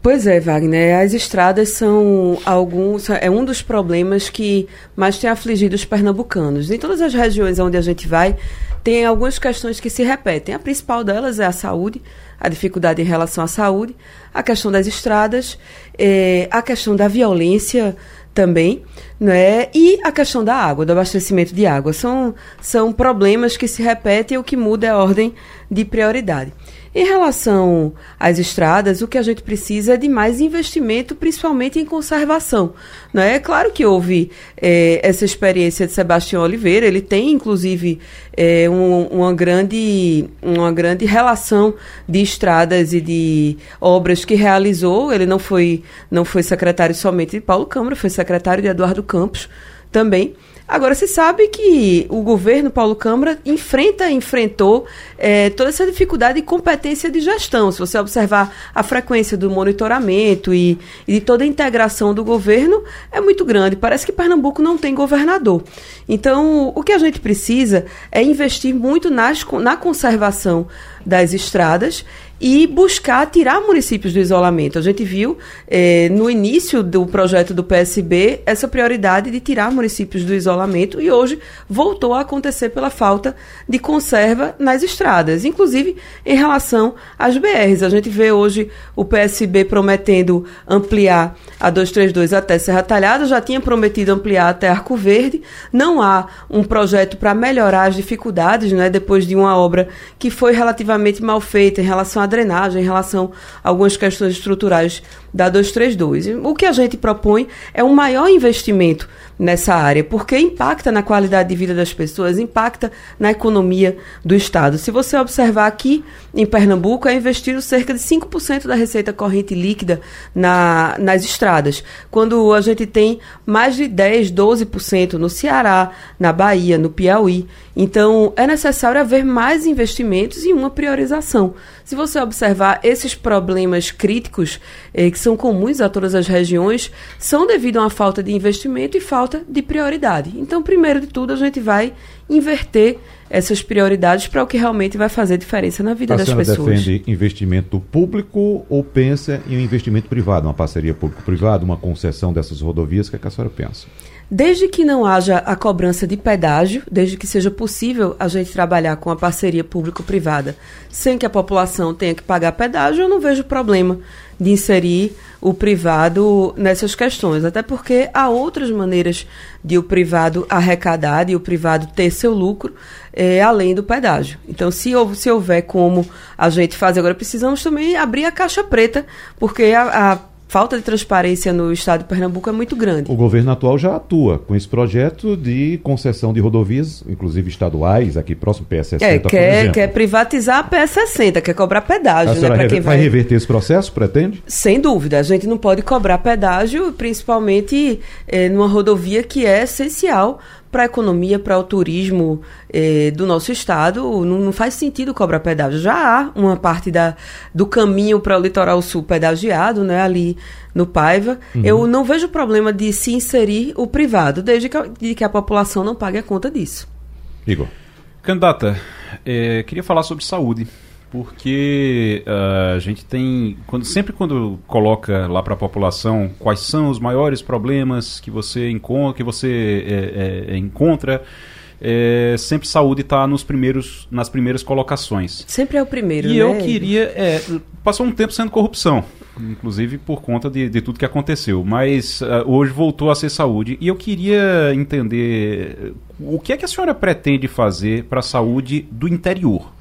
S5: Pois é, Wagner. As estradas são alguns, é um dos problemas que mais tem afligido os pernambucanos. Em todas as regiões onde a gente vai, tem algumas questões que se repetem. A principal delas é a saúde a dificuldade em relação à saúde, a questão das estradas, é, a questão da violência também, né? e a questão da água, do abastecimento de água. São, são problemas que se repetem e o que muda é a ordem de prioridade. Em relação às estradas, o que a gente precisa é de mais investimento, principalmente em conservação. Não é? é claro que houve é, essa experiência de Sebastião Oliveira, ele tem inclusive é, um, uma, grande, uma grande relação de estradas e de obras que realizou. Ele não foi, não foi secretário somente de Paulo Câmara, foi secretário de Eduardo Campos também. Agora, se sabe que o governo Paulo Câmara enfrenta, enfrentou é, toda essa dificuldade de competência de gestão. Se você observar a frequência do monitoramento e, e de toda a integração do governo, é muito grande. Parece que Pernambuco não tem governador. Então, o que a gente precisa é investir muito nas, na conservação das estradas e buscar tirar municípios do isolamento. A gente viu eh, no início do projeto do PSB essa prioridade de tirar municípios do isolamento e hoje voltou a acontecer pela falta de conserva nas estradas, inclusive em relação às BRs. A gente vê hoje o PSB prometendo ampliar a 232 até Serra Talhada, já tinha prometido ampliar até Arco Verde. Não há um projeto para melhorar as dificuldades, né, depois de uma obra que foi relativamente mal feita em relação à drenagem, em relação a algumas questões estruturais da 232. O que a gente propõe é um maior investimento nessa área, porque impacta na qualidade de vida das pessoas, impacta na economia do Estado. Se você observar aqui em Pernambuco, é investido cerca de 5% da receita corrente líquida na, nas estradas, quando a gente tem mais de 10, 12% no Ceará, na Bahia, no Piauí. Então, é necessário haver mais investimentos e uma priorização. Se você observar esses problemas críticos, eh, que são comuns a todas as regiões, são devido a uma falta de investimento e falta de prioridade. Então, primeiro de tudo, a gente vai inverter essas prioridades para o que realmente vai fazer diferença na vida
S2: a
S5: das pessoas.
S2: defende investimento público ou pensa em um investimento privado, uma parceria público-privada, uma concessão dessas rodovias? O que, é que a senhora pensa?
S5: Desde que não haja a cobrança de pedágio, desde que seja possível a gente trabalhar com a parceria público-privada sem que a população tenha que pagar pedágio, eu não vejo problema de inserir o privado nessas questões. Até porque há outras maneiras de o privado arrecadar e o privado ter seu lucro é, além do pedágio. Então, se, se houver como a gente fazer agora, precisamos também abrir a caixa preta, porque a, a falta de transparência no estado de Pernambuco é muito grande.
S2: O governo atual já atua com esse projeto de concessão de rodovias, inclusive estaduais, aqui próximo PS60,
S5: é, quer, quer privatizar a PS60, quer cobrar pedágio.
S2: Né, quem vai... vai reverter esse processo, pretende?
S5: Sem dúvida, a gente não pode cobrar pedágio, principalmente é, numa rodovia que é essencial para a economia, para o turismo eh, do nosso estado, não, não, faz sentido cobrar pedágio. Já há uma parte da, do caminho para o litoral sul pedagiado, né, ali no Paiva. Uhum. Eu não vejo problema de se inserir o privado, desde que, de que a população não pague a conta disso.
S2: Igor.
S3: Candidata, eh, queria falar sobre saúde porque uh, a gente tem quando sempre quando coloca lá para a população quais são os maiores problemas que você encontra que você é, é, encontra é, sempre saúde está nos primeiros nas primeiras colocações.
S5: Sempre é o primeiro
S3: e
S5: né?
S3: eu queria passou um tempo sendo corrupção inclusive por conta de, de tudo que aconteceu mas uh, hoje voltou a ser saúde. E eu queria entender o que é que a senhora pretende fazer para a saúde do interior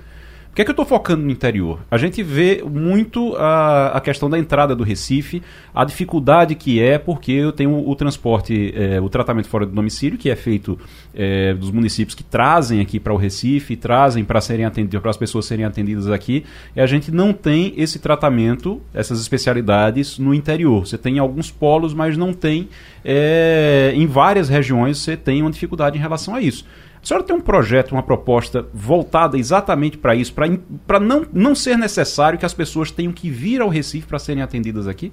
S3: por que, é que eu estou focando no interior? A gente vê muito a, a questão da entrada do Recife, a dificuldade que é, porque eu tenho o, o transporte, é, o tratamento fora do domicílio, que é feito é, dos municípios que trazem aqui para o Recife, trazem para serem atendidos, para as pessoas serem atendidas aqui, e a gente não tem esse tratamento, essas especialidades no interior. Você tem alguns polos, mas não tem é, em várias regiões você tem uma dificuldade em relação a isso. A senhora tem um projeto, uma proposta voltada exatamente para isso, para não, não ser necessário que as pessoas tenham que vir ao Recife para serem atendidas aqui?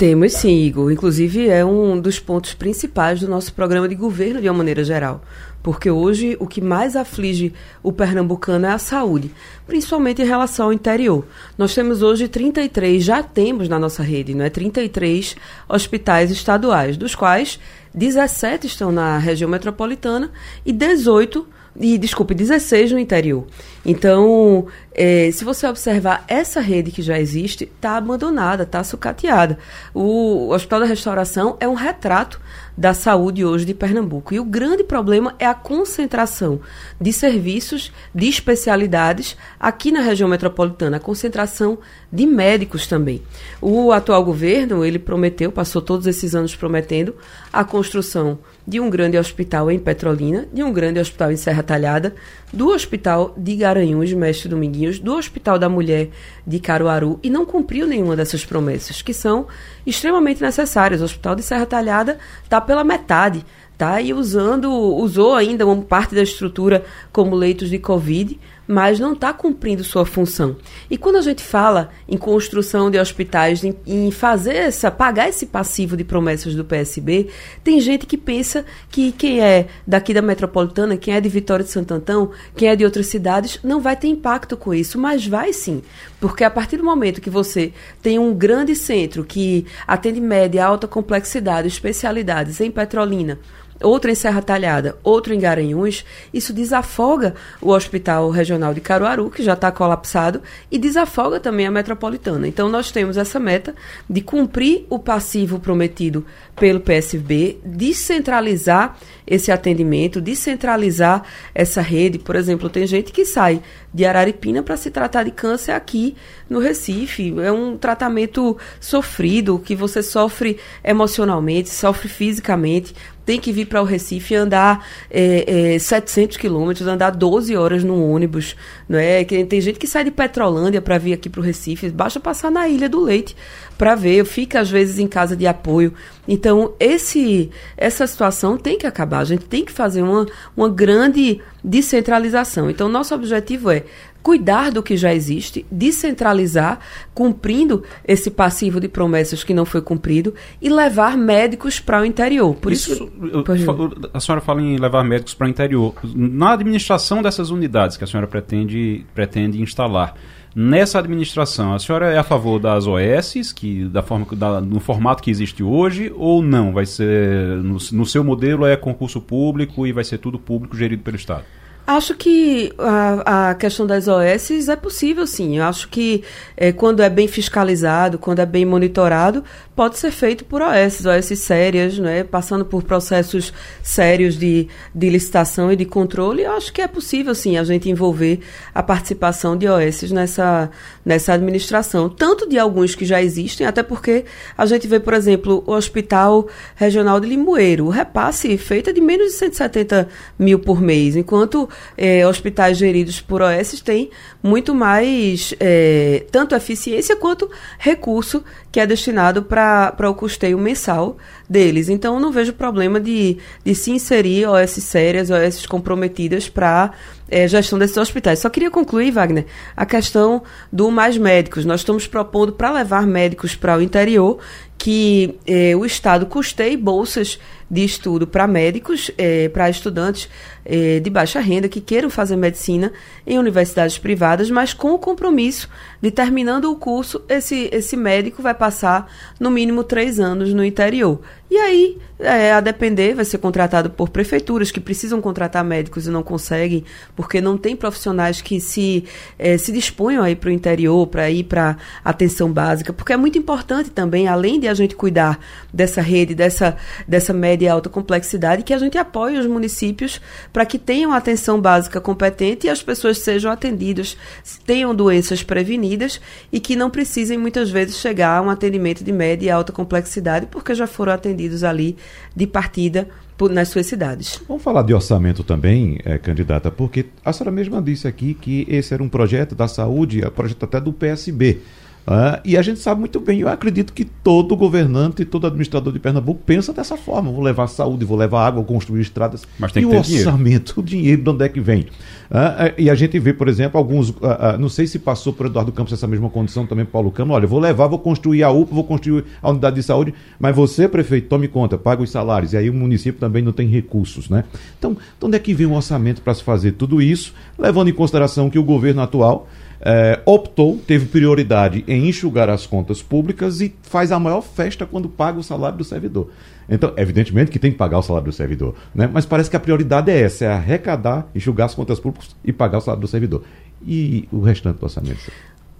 S5: Temos sim, Igor. Inclusive, é um dos pontos principais do nosso programa de governo, de uma maneira geral. Porque hoje o que mais aflige o pernambucano é a saúde, principalmente em relação ao interior. Nós temos hoje 33, já temos na nossa rede, não é? 33 hospitais estaduais, dos quais 17 estão na região metropolitana e 18 e desculpe, 16 no interior. Então, é, se você observar essa rede que já existe, está abandonada, está sucateada. O Hospital da Restauração é um retrato da saúde hoje de Pernambuco. E o grande problema é a concentração de serviços, de especialidades aqui na região metropolitana, a concentração de médicos também. O atual governo, ele prometeu, passou todos esses anos prometendo a construção de um grande hospital em Petrolina, de um grande hospital em Serra Talhada, do Hospital de Garanhuns, Mestre Do Hospital da Mulher de Caruaru e não cumpriu nenhuma dessas promessas, que são extremamente necessárias. O Hospital de Serra Talhada está pela metade, tá? E usando, usou ainda uma parte da estrutura como leitos de Covid, mas não está cumprindo sua função. E quando a gente fala em construção de hospitais, em, em, fazer essa, pagar esse passivo de promessas do PSB, tem gente que pensa que quem é daqui da metropolitana, quem é de Vitória de Santo Antão, quem é de outras cidades, não vai ter impacto com isso, mas vai sim. Porque a partir do momento que você tem um grande centro que atende média, alta complexidade, especialidades em Petrolina, outro em Serra Talhada, outro em Garanhuns, isso desafoga o Hospital Regional de Caruaru, que já está colapsado, e desafoga também a metropolitana. Então, nós temos essa meta de cumprir o passivo prometido pelo PSB, descentralizar esse atendimento, descentralizar essa rede. Por exemplo, tem gente que sai de Araripina para se tratar de câncer aqui no Recife. É um tratamento sofrido, que você sofre emocionalmente, sofre fisicamente tem que vir para o Recife andar é, é, 700 quilômetros, andar 12 horas no ônibus. Não é? Tem gente que sai de Petrolândia para vir aqui para o Recife, basta passar na Ilha do Leite para ver, fica às vezes em casa de apoio. Então, esse, essa situação tem que acabar, a gente tem que fazer uma, uma grande descentralização. Então, nosso objetivo é cuidar do que já existe, descentralizar, cumprindo esse passivo de promessas que não foi cumprido e levar médicos para o interior. Por isso, isso
S3: eu, a senhora fala em levar médicos para o interior. Na administração dessas unidades que a senhora pretende, pretende instalar, Nessa administração, a senhora é a favor das OS, que da forma da, no formato que existe hoje, ou não? Vai ser no, no seu modelo é concurso público e vai ser tudo público gerido pelo Estado?
S5: Acho que a, a, questão das OS é possível, sim. Eu acho que é, quando é bem fiscalizado, quando é bem monitorado, pode ser feito por OS, OS sérias, né, passando por processos sérios de, de licitação e de controle. Eu acho que é possível, sim, a gente envolver a participação de OS nessa, nessa administração. Tanto de alguns que já existem, até porque a gente vê, por exemplo, o Hospital Regional de Limoeiro. O repasse feito é de menos de 170 mil por mês, enquanto é, hospitais geridos por OS têm muito mais, é, tanto eficiência quanto recurso que é destinado para o custeio mensal deles. Então, eu não vejo problema de, de se inserir OS sérias, OS comprometidas para é, gestão desses hospitais. Só queria concluir, Wagner, a questão do mais médicos. Nós estamos propondo para levar médicos para o interior que é, o Estado custeie bolsas de estudo para médicos, é, para estudantes de baixa renda que queiram fazer medicina em universidades privadas, mas com o compromisso de terminando o curso, esse, esse médico vai passar no mínimo três anos no interior. E aí, é, a depender, vai ser contratado por prefeituras que precisam contratar médicos e não conseguem, porque não tem profissionais que se, é, se disponham a ir para o interior, para ir para atenção básica, porque é muito importante também, além de a gente cuidar dessa rede, dessa, dessa média e alta complexidade, que a gente apoie os municípios para que tenham atenção básica competente e as pessoas sejam atendidas, tenham doenças prevenidas e que não precisem muitas vezes chegar a um atendimento de média e alta complexidade, porque já foram atendidos ali de partida nas suas cidades.
S2: Vamos falar de orçamento também, é, candidata, porque a senhora mesma disse aqui que esse era um projeto da saúde, é um projeto até do PSB. E a gente sabe muito bem, eu acredito que todo governante, todo administrador de Pernambuco pensa dessa forma: vou levar saúde, vou levar água, vou construir estradas.
S3: Mas tem
S2: e
S3: que
S2: o orçamento, dinheiro. o dinheiro de onde é que vem? Uh, e a gente vê, por exemplo, alguns. não sei se passou por Eduardo Campos essa mesma condição também, Paulo Câmara. Olha, vou levar, vou construir a UPA, vou construir a unidade de saúde, mas você, prefeito, tome conta, paga os salários. E aí o município também não tem recursos, né? Então, de onde é que vem o orçamento para se fazer tudo isso, levando em consideração que o governo atual é, optou, teve prioridade em enxugar as contas públicas e faz a maior festa quando paga o salário do servidor. Então, evidentemente que tem que pagar o salário do servidor, né? mas parece que a prioridade é essa, é arrecadar, enxugar as contas públicas e pagar o salário do servidor. E o restante do orçamento?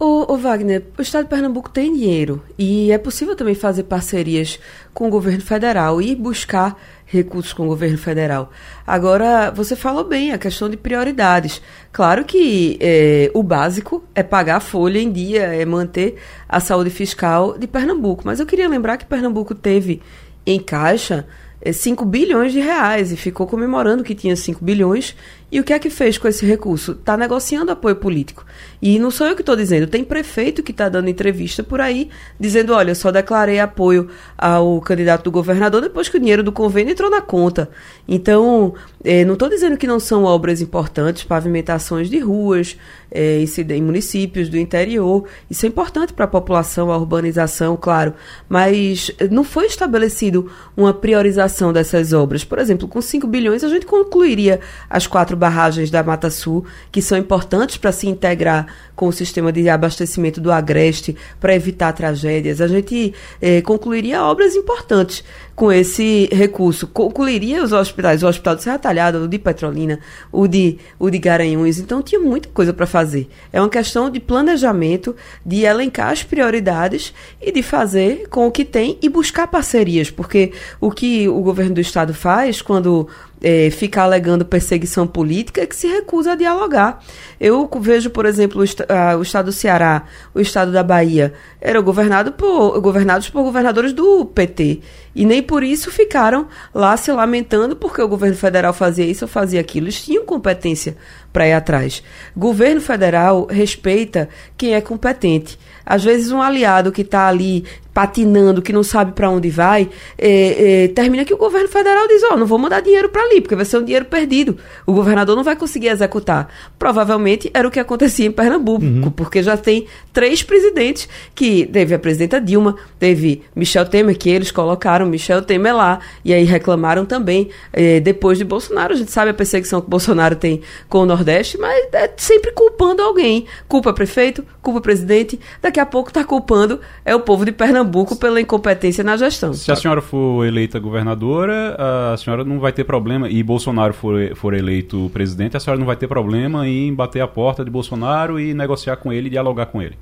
S5: O, Wagner, o Estado de Pernambuco tem dinheiro e é possível também fazer parcerias com o governo federal e buscar recursos com o governo federal. Agora, você falou bem a questão de prioridades. Claro que é, o básico é pagar a folha em dia, é manter a saúde fiscal de Pernambuco. Mas eu queria lembrar que Pernambuco teve em caixa 5 é, bilhões de reais e ficou comemorando que tinha 5 bilhões. E o que é que fez com esse recurso? Está negociando apoio político. E não sou eu que estou dizendo, tem prefeito que está dando entrevista por aí, dizendo: olha, só declarei apoio ao candidato do governador depois que o dinheiro do convênio entrou na conta. Então, é, não estou dizendo que não são obras importantes, pavimentações de ruas é, em municípios do interior. Isso é importante para a população, a urbanização, claro. Mas não foi estabelecido uma priorização dessas obras. Por exemplo, com 5 bilhões a gente concluiria as quatro barragens da Mata Sul, que são importantes para se integrar com o sistema de abastecimento do Agreste, para evitar tragédias. A gente eh, concluiria obras importantes com esse recurso. Concluiria os hospitais, o Hospital de Serra Talhada, o de Petrolina, o de, o de Garanhuns. Então tinha muita coisa para fazer. É uma questão de planejamento, de elencar as prioridades e de fazer com o que tem e buscar parcerias, porque o que o governo do estado faz quando é, fica alegando perseguição política é que se recusa a dialogar. Eu vejo, por exemplo, uh, o estado do Ceará, o estado da Bahia, eram governado por, governados por governadores do PT. E nem por isso ficaram lá se lamentando porque o governo federal fazia isso ou fazia aquilo. Eles tinham competência para ir atrás. Governo federal respeita quem é competente. Às vezes um aliado que está ali patinando, que não sabe para onde vai, é, é, termina que o governo federal diz: Ó, oh, não vou mandar dinheiro para ali, porque vai ser um dinheiro perdido. O governador não vai conseguir executar. Provavelmente era o que acontecia em Pernambuco, uhum. porque já tem três presidentes que teve a presidenta Dilma, teve Michel Temer, que eles colocaram Michel Temer lá, e aí reclamaram também é, depois de Bolsonaro. A gente sabe a perseguição que Bolsonaro tem com o Nordeste, mas é sempre culpando alguém. Culpa prefeito, culpa presidente, daqui a pouco está culpando é o povo de Pernambuco pela incompetência na gestão.
S3: Se a senhora for eleita governadora, a senhora não vai ter problema, e Bolsonaro for, for eleito presidente, a senhora não vai ter problema em bater a porta de Bolsonaro e negociar com ele dialogar com ele.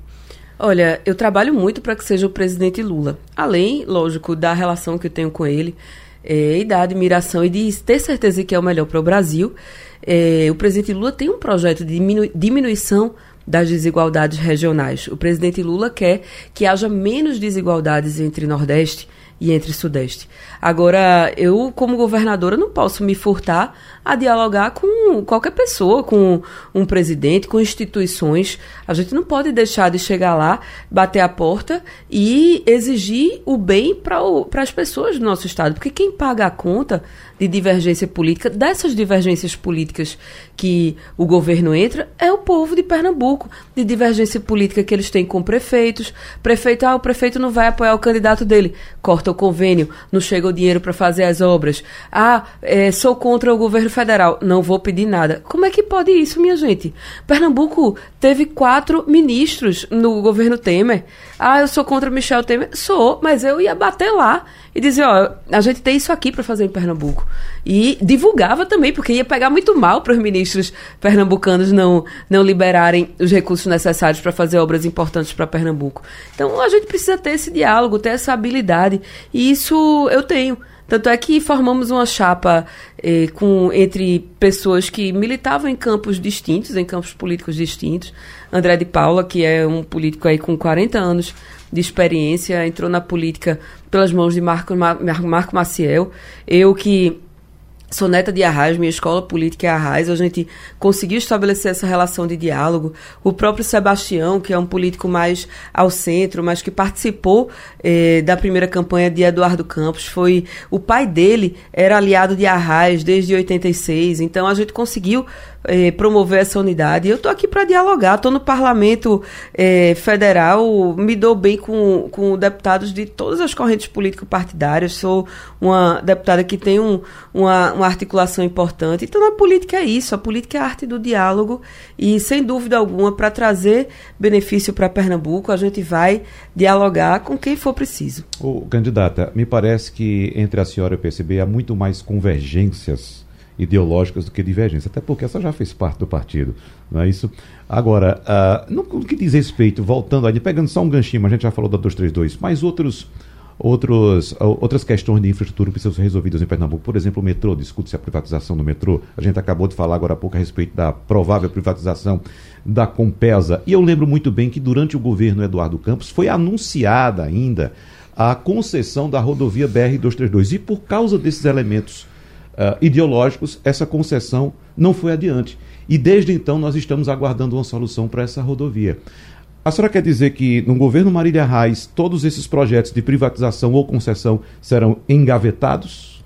S5: Olha, eu trabalho muito para que seja o presidente Lula. Além, lógico, da relação que eu tenho com ele, é, e da admiração e de ter certeza que é o melhor para o Brasil, é, o presidente Lula tem um projeto de diminu diminuição das desigualdades regionais. O presidente Lula quer que haja menos desigualdades entre Nordeste e entre Sudeste. Agora, eu, como governadora, não posso me furtar a dialogar com qualquer pessoa, com um presidente, com instituições. A gente não pode deixar de chegar lá, bater a porta e exigir o bem para as pessoas do nosso Estado. Porque quem paga a conta de divergência política, dessas divergências políticas que o governo entra, é o povo de Pernambuco, de divergência política que eles têm com prefeitos. Prefeito, ah, o prefeito não vai apoiar o candidato dele, corta o convênio, não chega dinheiro para fazer as obras. Ah, é, sou contra o governo federal, não vou pedir nada. Como é que pode isso, minha gente? Pernambuco teve quatro ministros no governo Temer. Ah, eu sou contra Michel Temer. Sou, mas eu ia bater lá e dizer, ó, a gente tem isso aqui para fazer em Pernambuco. E divulgava também, porque ia pegar muito mal para os ministros pernambucanos não, não liberarem os recursos necessários para fazer obras importantes para Pernambuco. Então a gente precisa ter esse diálogo, ter essa habilidade. E isso eu tenho. Tanto é que formamos uma chapa eh, com, entre pessoas que militavam em campos distintos, em campos políticos distintos. André de Paula, que é um político aí com 40 anos de experiência, entrou na política pelas mãos de Marco, Marco Maciel. Eu que Sou neta de Arraiz, minha escola política é Arraiz, a gente conseguiu estabelecer essa relação de diálogo. O próprio Sebastião, que é um político mais ao centro, mas que participou eh, da primeira campanha de Eduardo Campos, foi o pai dele era aliado de Arraiz desde 86, então a gente conseguiu eh, promover essa unidade. Eu estou aqui para dialogar, estou no parlamento eh, federal, me dou bem com, com deputados de todas as correntes político-partidárias, sou uma deputada que tem um, uma, uma articulação importante. Então, a política é isso, a política é a arte do diálogo e, sem dúvida alguma, para trazer benefício para Pernambuco, a gente vai dialogar com quem for preciso.
S2: O candidata, me parece que entre a senhora e o PSB há muito mais convergências ideológicas do que divergências, até porque essa já fez parte do partido, não é isso? Agora, uh, no, que diz respeito, voltando ali, pegando só um ganchinho, a gente já falou da 232, mas outros outros, outras questões de infraestrutura precisam ser resolvidas em Pernambuco. Por exemplo, o metrô, discute-se a privatização do metrô. A gente acabou de falar agora há pouco a respeito da provável privatização da Compesa. E eu lembro muito bem que durante o governo Eduardo Campos foi anunciada ainda a concessão da rodovia BR-232. E por causa desses elementos uh, ideológicos, essa concessão não foi adiante. E desde então nós estamos aguardando uma solução para essa rodovia. A senhora quer dizer que no governo Marília Reis todos esses projetos de privatização ou concessão serão engavetados?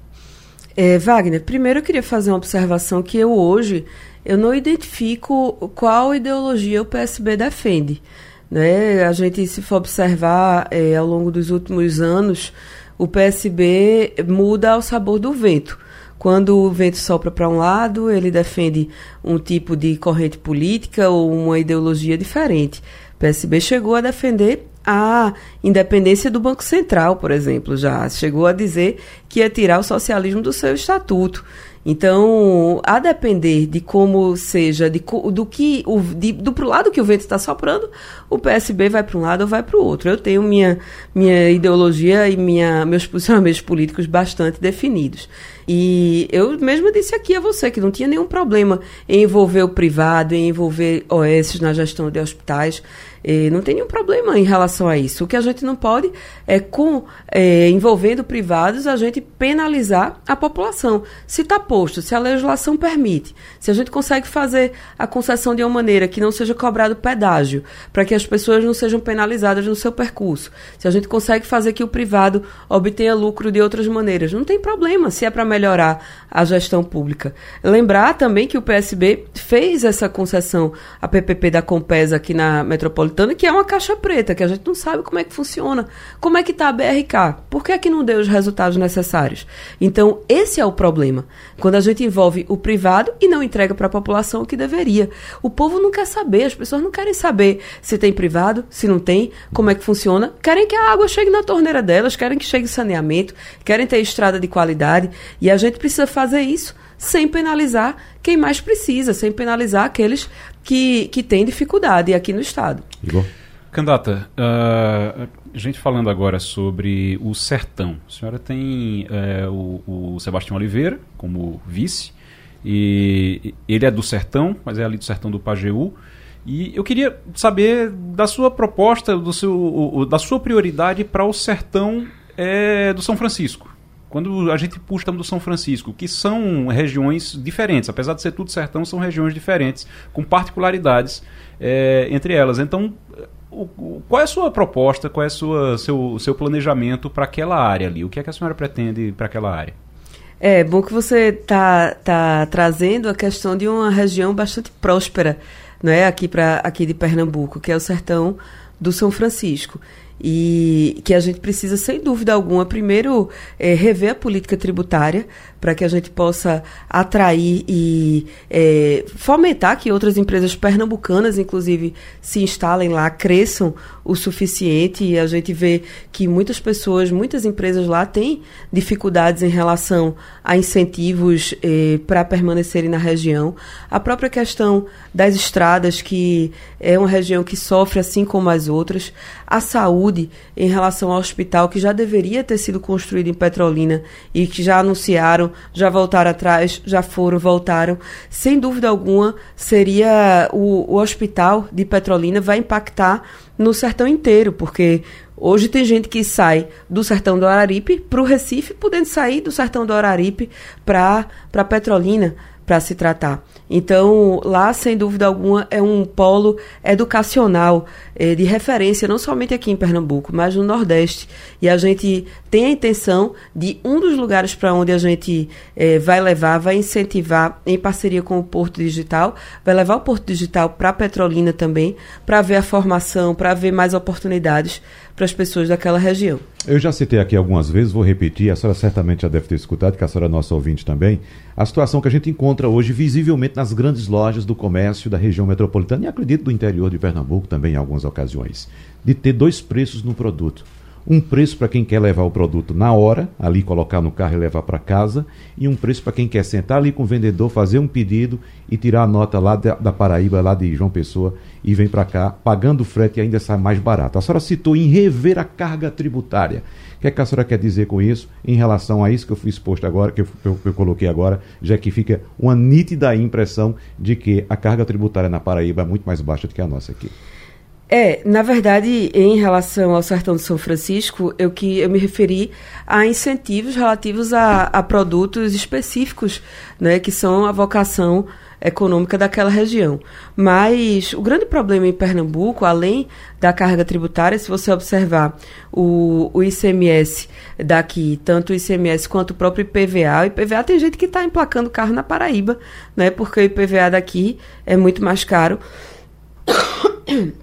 S5: É, Wagner, primeiro eu queria fazer uma observação que eu hoje eu não identifico qual ideologia o PSB defende. Né? A gente, se for observar é, ao longo dos últimos anos, o PSB muda ao sabor do vento. Quando o vento sopra para um lado, ele defende um tipo de corrente política ou uma ideologia diferente. PSB chegou a defender a independência do Banco Central, por exemplo, já chegou a dizer que ia tirar o socialismo do seu estatuto. Então, a depender de como seja, de, do que o, de, do pro lado que o vento está soprando, o PSB vai para um lado ou vai para o outro. Eu tenho minha, minha ideologia e minha, meus posicionamentos políticos bastante definidos. E eu mesmo disse aqui a você que não tinha nenhum problema em envolver o privado, em envolver OS na gestão de hospitais. Eh, não tem nenhum problema em relação a isso. O que a gente não pode é, com é, envolvendo privados, a gente penalizar a população. Se está posto, se a legislação permite, se a gente consegue fazer a concessão de uma maneira que não seja cobrado pedágio, para que as pessoas não sejam penalizadas no seu percurso, se a gente consegue fazer que o privado obtenha lucro de outras maneiras, não tem problema se é para melhorar a gestão pública. Lembrar também que o PSB fez essa concessão a PPP da Compesa aqui na metropolitana, que é uma caixa preta, que a gente não sabe como é que funciona. Como é que está a BRK? Por que é que não deu os resultados necessários? Então, esse é o problema. Quando a gente envolve o privado e não entrega para a população o que deveria. O povo não quer saber, as pessoas não querem saber se tem privado, se não tem, como é que funciona. Querem que a água chegue na torneira delas, querem que chegue saneamento, querem ter estrada de qualidade. E a gente precisa fazer isso sem penalizar quem mais precisa, sem penalizar aqueles que, que têm dificuldade aqui no Estado.
S3: Igor? Candidata, uh, a gente falando agora sobre o Sertão. A senhora tem uh, o, o Sebastião Oliveira como vice, e ele é do Sertão, mas é ali do Sertão do Pajeú. E eu queria saber da sua proposta, do seu, o, da sua prioridade para o Sertão é, do São Francisco quando a gente puxa do São Francisco, que são regiões diferentes, apesar de ser tudo sertão, são regiões diferentes, com particularidades é, entre elas. Então, o, o, qual é a sua proposta, qual é o seu, seu planejamento para aquela área ali? O que é que a senhora pretende para aquela área?
S5: É bom que você está tá trazendo a questão de uma região bastante próspera, não é? Aqui para aqui de Pernambuco, que é o sertão do São Francisco e que a gente precisa, sem dúvida alguma, primeiro é, rever a política tributária para que a gente possa atrair e é, fomentar que outras empresas pernambucanas, inclusive, se instalem lá, cresçam o suficiente. E a gente vê que muitas pessoas, muitas empresas lá têm dificuldades em relação a incentivos é, para permanecerem na região. A própria questão das estradas, que é uma região que sofre assim como as outras. A saúde em relação ao hospital, que já deveria ter sido construído em Petrolina e que já anunciaram já voltaram atrás, já foram, voltaram. Sem dúvida alguma, seria o, o hospital de Petrolina vai impactar no sertão inteiro, porque Hoje tem gente que sai do sertão do Araripe para o Recife, podendo sair do sertão do Araripe para Petrolina, para se tratar. Então, lá, sem dúvida alguma, é um polo educacional eh, de referência, não somente aqui em Pernambuco, mas no Nordeste. E a gente tem a intenção de um dos lugares para onde a gente eh, vai levar, vai incentivar, em parceria com o Porto Digital, vai levar o Porto Digital para Petrolina também, para ver a formação, para ver mais oportunidades para as pessoas daquela região.
S2: Eu já citei aqui algumas vezes, vou repetir, a senhora certamente já deve ter escutado, que a senhora é nossa ouvinte também, a situação que a gente encontra hoje visivelmente nas grandes lojas do comércio da região metropolitana e acredito do interior de Pernambuco também em algumas ocasiões, de ter dois preços no produto. Um preço para quem quer levar o produto na hora, ali colocar no carro e levar para casa, e um preço para quem quer sentar ali com o vendedor, fazer um pedido e tirar a nota lá da, da Paraíba, lá de João Pessoa, e vem para cá, pagando o frete e ainda sai mais barato. A senhora citou em rever a carga tributária. O que, é que a senhora quer dizer com isso em relação a isso que eu fui exposto agora, que eu, eu, eu coloquei agora, já que fica uma nítida impressão de que a carga tributária na Paraíba é muito mais baixa do que a nossa aqui.
S5: É, na verdade, em relação ao Sertão de São Francisco, eu que eu me referi a incentivos relativos a, a produtos específicos, né, que são a vocação econômica daquela região. Mas o grande problema em Pernambuco, além da carga tributária, se você observar o, o ICMS daqui, tanto o ICMS quanto o próprio IPVA, o IPVA tem gente que está emplacando carro na Paraíba, né, porque o IPVA daqui é muito mais caro. (coughs)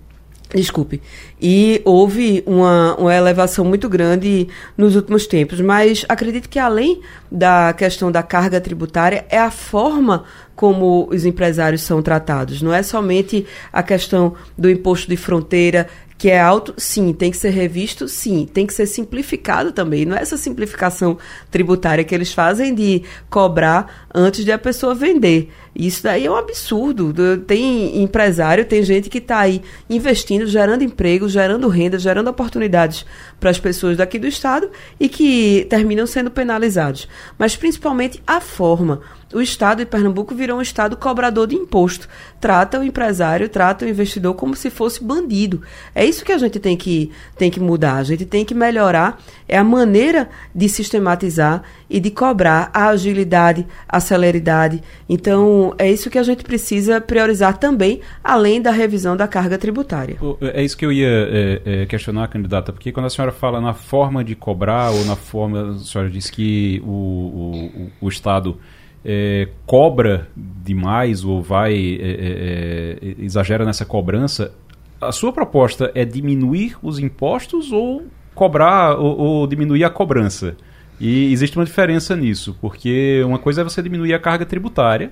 S5: Desculpe. E houve uma, uma elevação muito grande nos últimos tempos. Mas acredito que, além da questão da carga tributária, é a forma como os empresários são tratados. Não é somente a questão do imposto de fronteira, que é alto, sim, tem que ser revisto, sim, tem que ser simplificado também. Não é essa simplificação tributária que eles fazem de cobrar antes de a pessoa vender. Isso daí é um absurdo. Tem empresário, tem gente que está aí investindo, gerando emprego, gerando renda, gerando oportunidades para as pessoas daqui do estado e que terminam sendo penalizados. Mas principalmente a forma o Estado de Pernambuco virou um Estado cobrador de imposto. Trata o empresário, trata o investidor como se fosse bandido. É isso que a gente tem que, tem que mudar. A gente tem que melhorar é a maneira de sistematizar e de cobrar a agilidade, a celeridade. Então, é isso que a gente precisa priorizar também, além da revisão da carga tributária.
S3: É isso que eu ia é, é, questionar, candidata, porque quando a senhora fala na forma de cobrar ou na forma, a senhora diz que o, o, o Estado é, cobra demais ou vai é, é, é, exagera nessa cobrança, a sua proposta é diminuir os impostos ou cobrar ou, ou, diminuir a cobrança? E existe uma diferença nisso, porque uma coisa é você diminuir a carga tributária,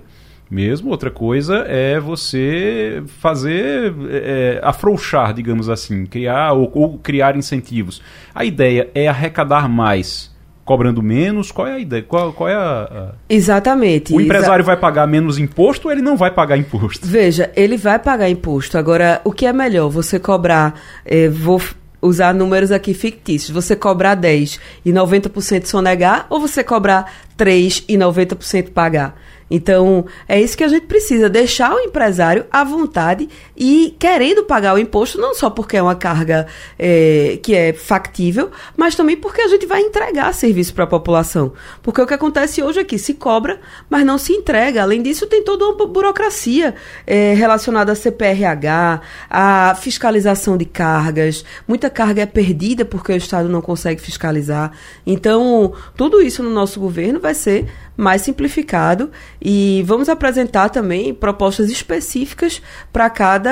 S3: mesmo, outra coisa é você fazer é, afrouxar, digamos assim, criar ou, ou criar incentivos. A ideia é arrecadar mais cobrando menos? Qual é a ideia? Qual, qual é a, a...
S5: Exatamente.
S3: O empresário exa... vai pagar menos imposto ou ele não vai pagar imposto?
S5: Veja, ele vai pagar imposto. Agora, o que é melhor? Você cobrar. Eh, vou usar números aqui fictícios. Você cobrar 10 e 90% sonegar ou você cobrar 3 e 90% pagar? Então, é isso que a gente precisa, deixar o empresário à vontade e querendo pagar o imposto, não só porque é uma carga é, que é factível, mas também porque a gente vai entregar serviço para a população. Porque o que acontece hoje aqui, se cobra, mas não se entrega. Além disso, tem toda uma burocracia é, relacionada a CPRH, a fiscalização de cargas. Muita carga é perdida porque o Estado não consegue fiscalizar. Então, tudo isso no nosso governo vai ser mais simplificado e vamos apresentar também propostas específicas para cada,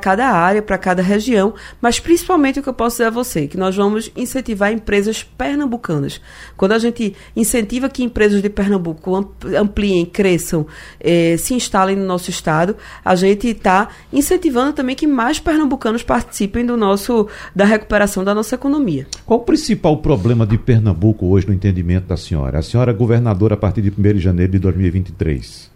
S5: cada área, para cada região, mas principalmente o que eu posso dizer a você, que nós vamos incentivar empresas pernambucanas. Quando a gente incentiva que empresas de Pernambuco ampliem, cresçam, eh, se instalem no nosso estado, a gente está incentivando também que mais pernambucanos participem do nosso da recuperação da nossa economia.
S2: Qual o principal problema de Pernambuco hoje no entendimento da senhora? A senhora é governadora a partir de 1 de janeiro de 2023.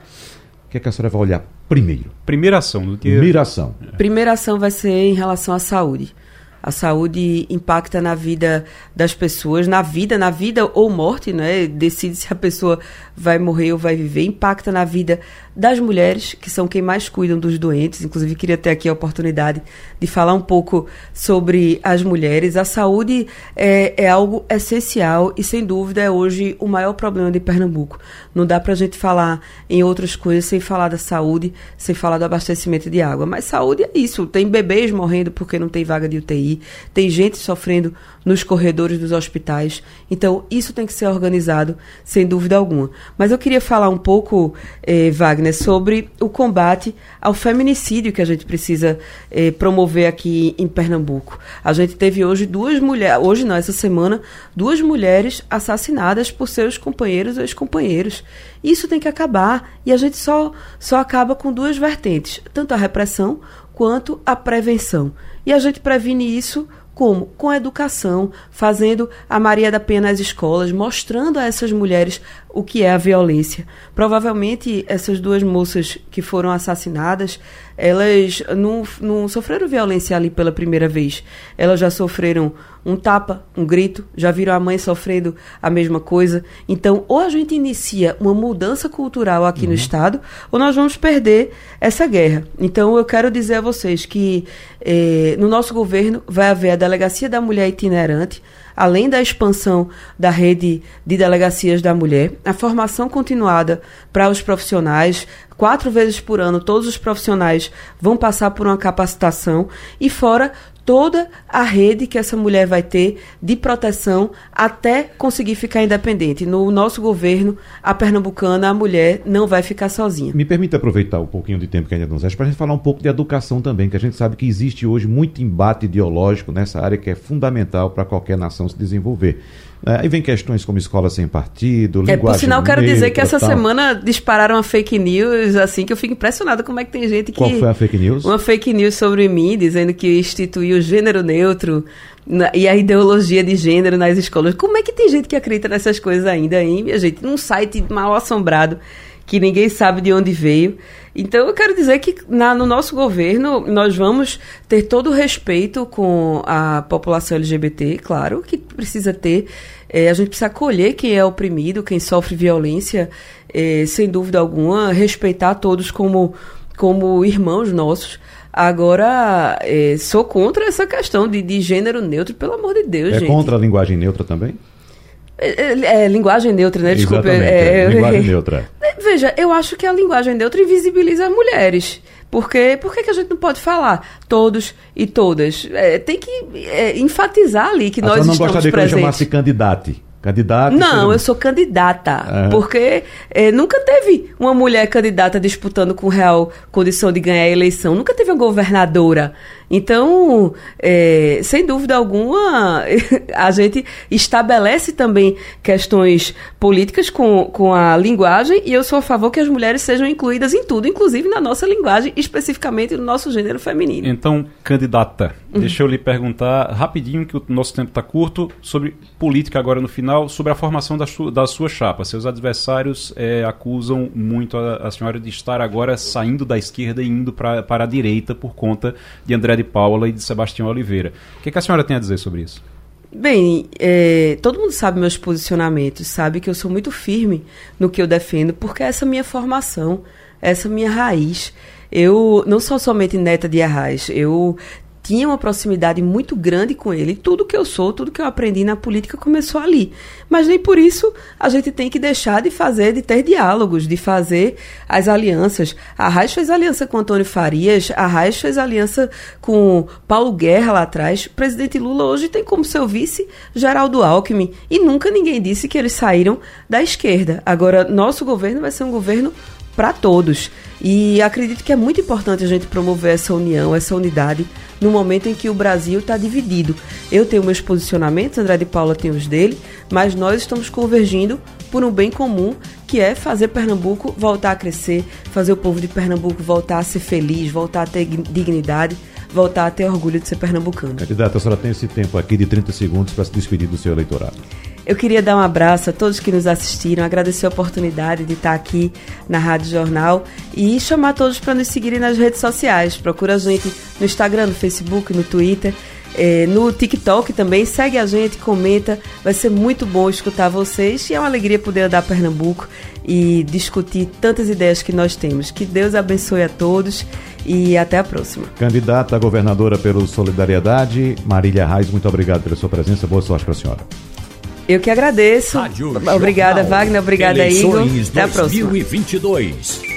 S2: Que, é que a senhora vai olhar primeiro?
S3: Primeira ação. Do que...
S2: Primeira ação.
S5: Primeira ação vai ser em relação à saúde. A saúde impacta na vida das pessoas, na vida, na vida ou morte, né? Decide se a pessoa vai morrer ou vai viver, impacta na vida das mulheres, que são quem mais cuidam dos doentes. Inclusive, queria ter aqui a oportunidade de falar um pouco sobre as mulheres. A saúde é, é algo essencial e, sem dúvida, é hoje o maior problema de Pernambuco. Não dá para a gente falar em outras coisas sem falar da saúde, sem falar do abastecimento de água. Mas saúde é isso. Tem bebês morrendo porque não tem vaga de UTI, tem gente sofrendo nos corredores dos hospitais. Então, isso tem que ser organizado, sem dúvida alguma. Mas eu queria falar um pouco, eh, Wagner, sobre o combate ao feminicídio que a gente precisa eh, promover aqui em Pernambuco. A gente teve hoje duas mulheres, hoje não, essa semana, duas mulheres assassinadas por seus companheiros ou ex-companheiros. Isso tem que acabar e a gente só, só acaba com duas vertentes, tanto a repressão quanto a prevenção. E a gente previne isso como? Com a educação, fazendo a Maria da Penha nas escolas, mostrando a essas mulheres o que é a violência. Provavelmente essas duas moças que foram assassinadas, elas não, não sofreram violência ali pela primeira vez. Elas já sofreram um tapa, um grito, já viram a mãe sofrendo a mesma coisa. Então, ou a gente inicia uma mudança cultural aqui uhum. no Estado, ou nós vamos perder essa guerra. Então, eu quero dizer a vocês que eh, no nosso governo vai haver a Delegacia da Mulher Itinerante, além da expansão da rede de delegacias da mulher, a formação continuada para os profissionais, quatro vezes por ano todos os profissionais vão passar por uma capacitação e fora toda a rede que essa mulher vai ter de proteção até conseguir ficar independente. No nosso governo, a pernambucana, a mulher não vai ficar sozinha.
S2: Me permita aproveitar um pouquinho de tempo que ainda nos resta para a gente falar um pouco de educação também, que a gente sabe que existe hoje muito embate ideológico nessa área que é fundamental para qualquer nação se desenvolver. É, aí vem questões como escola sem partido, É, por
S5: sinal, quero dizer que essa tal. semana dispararam uma fake news, assim, que eu fico impressionado como é que tem gente que...
S2: Qual foi a fake news?
S5: Uma fake news sobre mim, dizendo que instituiu o gênero neutro na, e a ideologia de gênero nas escolas. Como é que tem gente que acredita nessas coisas ainda, hein, minha gente? Num site mal assombrado, que ninguém sabe de onde veio. Então, eu quero dizer que na, no nosso governo nós vamos ter todo o respeito com a população LGBT, claro, que precisa ter. É, a gente precisa acolher quem é oprimido, quem sofre violência, é, sem dúvida alguma, respeitar todos como, como irmãos nossos. Agora, é, sou contra essa questão de, de gênero neutro, pelo amor de Deus,
S2: é
S5: gente.
S2: É contra a linguagem neutra também?
S5: É, é, é, linguagem neutra, né? Desculpa.
S2: É, é, linguagem (laughs) neutra.
S5: Veja, eu acho que a linguagem neutra invisibiliza as mulheres. Porque por que a gente não pode falar todos e todas? É, tem que é, enfatizar ali que a nós estamos presentes. não gostaria
S2: que eu chamasse candidate. Candidata?
S5: Não, eu sou candidata. Porque é, nunca teve uma mulher candidata disputando com real condição de ganhar a eleição. Nunca teve uma governadora. Então, é, sem dúvida alguma, (laughs) a gente estabelece também questões políticas com, com a linguagem e eu sou a favor que as mulheres sejam incluídas em tudo, inclusive na nossa linguagem, especificamente no nosso gênero feminino.
S3: Então, candidata, uhum. deixa eu lhe perguntar rapidinho, que o nosso tempo está curto, sobre política agora no final, sobre a formação da, su da sua chapa. Seus adversários é, acusam muito a, a senhora de estar agora saindo da esquerda e indo pra, para a direita por conta de André de Paula e de Sebastião Oliveira. O que, que a senhora tem a dizer sobre isso?
S5: Bem, é, todo mundo sabe meus posicionamentos, sabe que eu sou muito firme no que eu defendo, porque essa é a minha formação, essa é a minha raiz. Eu não sou somente neta de Arraes, eu tinha uma proximidade muito grande com ele. Tudo que eu sou, tudo que eu aprendi na política começou ali. Mas nem por isso a gente tem que deixar de fazer, de ter diálogos, de fazer as alianças. A Raiz fez aliança com Antônio Farias, a Raiz fez aliança com Paulo Guerra lá atrás. O presidente Lula hoje tem como seu vice Geraldo Alckmin. E nunca ninguém disse que eles saíram da esquerda. Agora, nosso governo vai ser um governo para todos. E acredito que é muito importante a gente promover essa união, essa unidade, no momento em que o Brasil está dividido. Eu tenho meus posicionamentos, André de Paula tem os dele, mas nós estamos convergindo por um bem comum, que é fazer Pernambuco voltar a crescer, fazer o povo de Pernambuco voltar a ser feliz, voltar a ter dignidade, voltar a ter orgulho de ser pernambucano.
S2: Candidata, a senhora tem esse tempo aqui de 30 segundos para se despedir do seu eleitorado.
S5: Eu queria dar um abraço a todos que nos assistiram, agradecer a oportunidade de estar aqui na Rádio Jornal e chamar todos para nos seguirem nas redes sociais. Procura a gente no Instagram, no Facebook, no Twitter. é, no TikTok também. Segue a gente, comenta. Vai ser muito bom escutar vocês. E é uma alegria poder andar Pernambuco e discutir tantas ideias que nós temos. Que Deus abençoe a todos e até a próxima.
S2: Candidata a governadora pelo Solidariedade, Marília Reis, muito obrigado pela sua presença. Boa sorte para a senhora.
S5: Eu que agradeço.
S1: Rádio
S5: Obrigada,
S1: Jornal.
S5: Wagner. Obrigada,
S1: Eleições
S5: Igor. Até a próxima.
S1: 2022.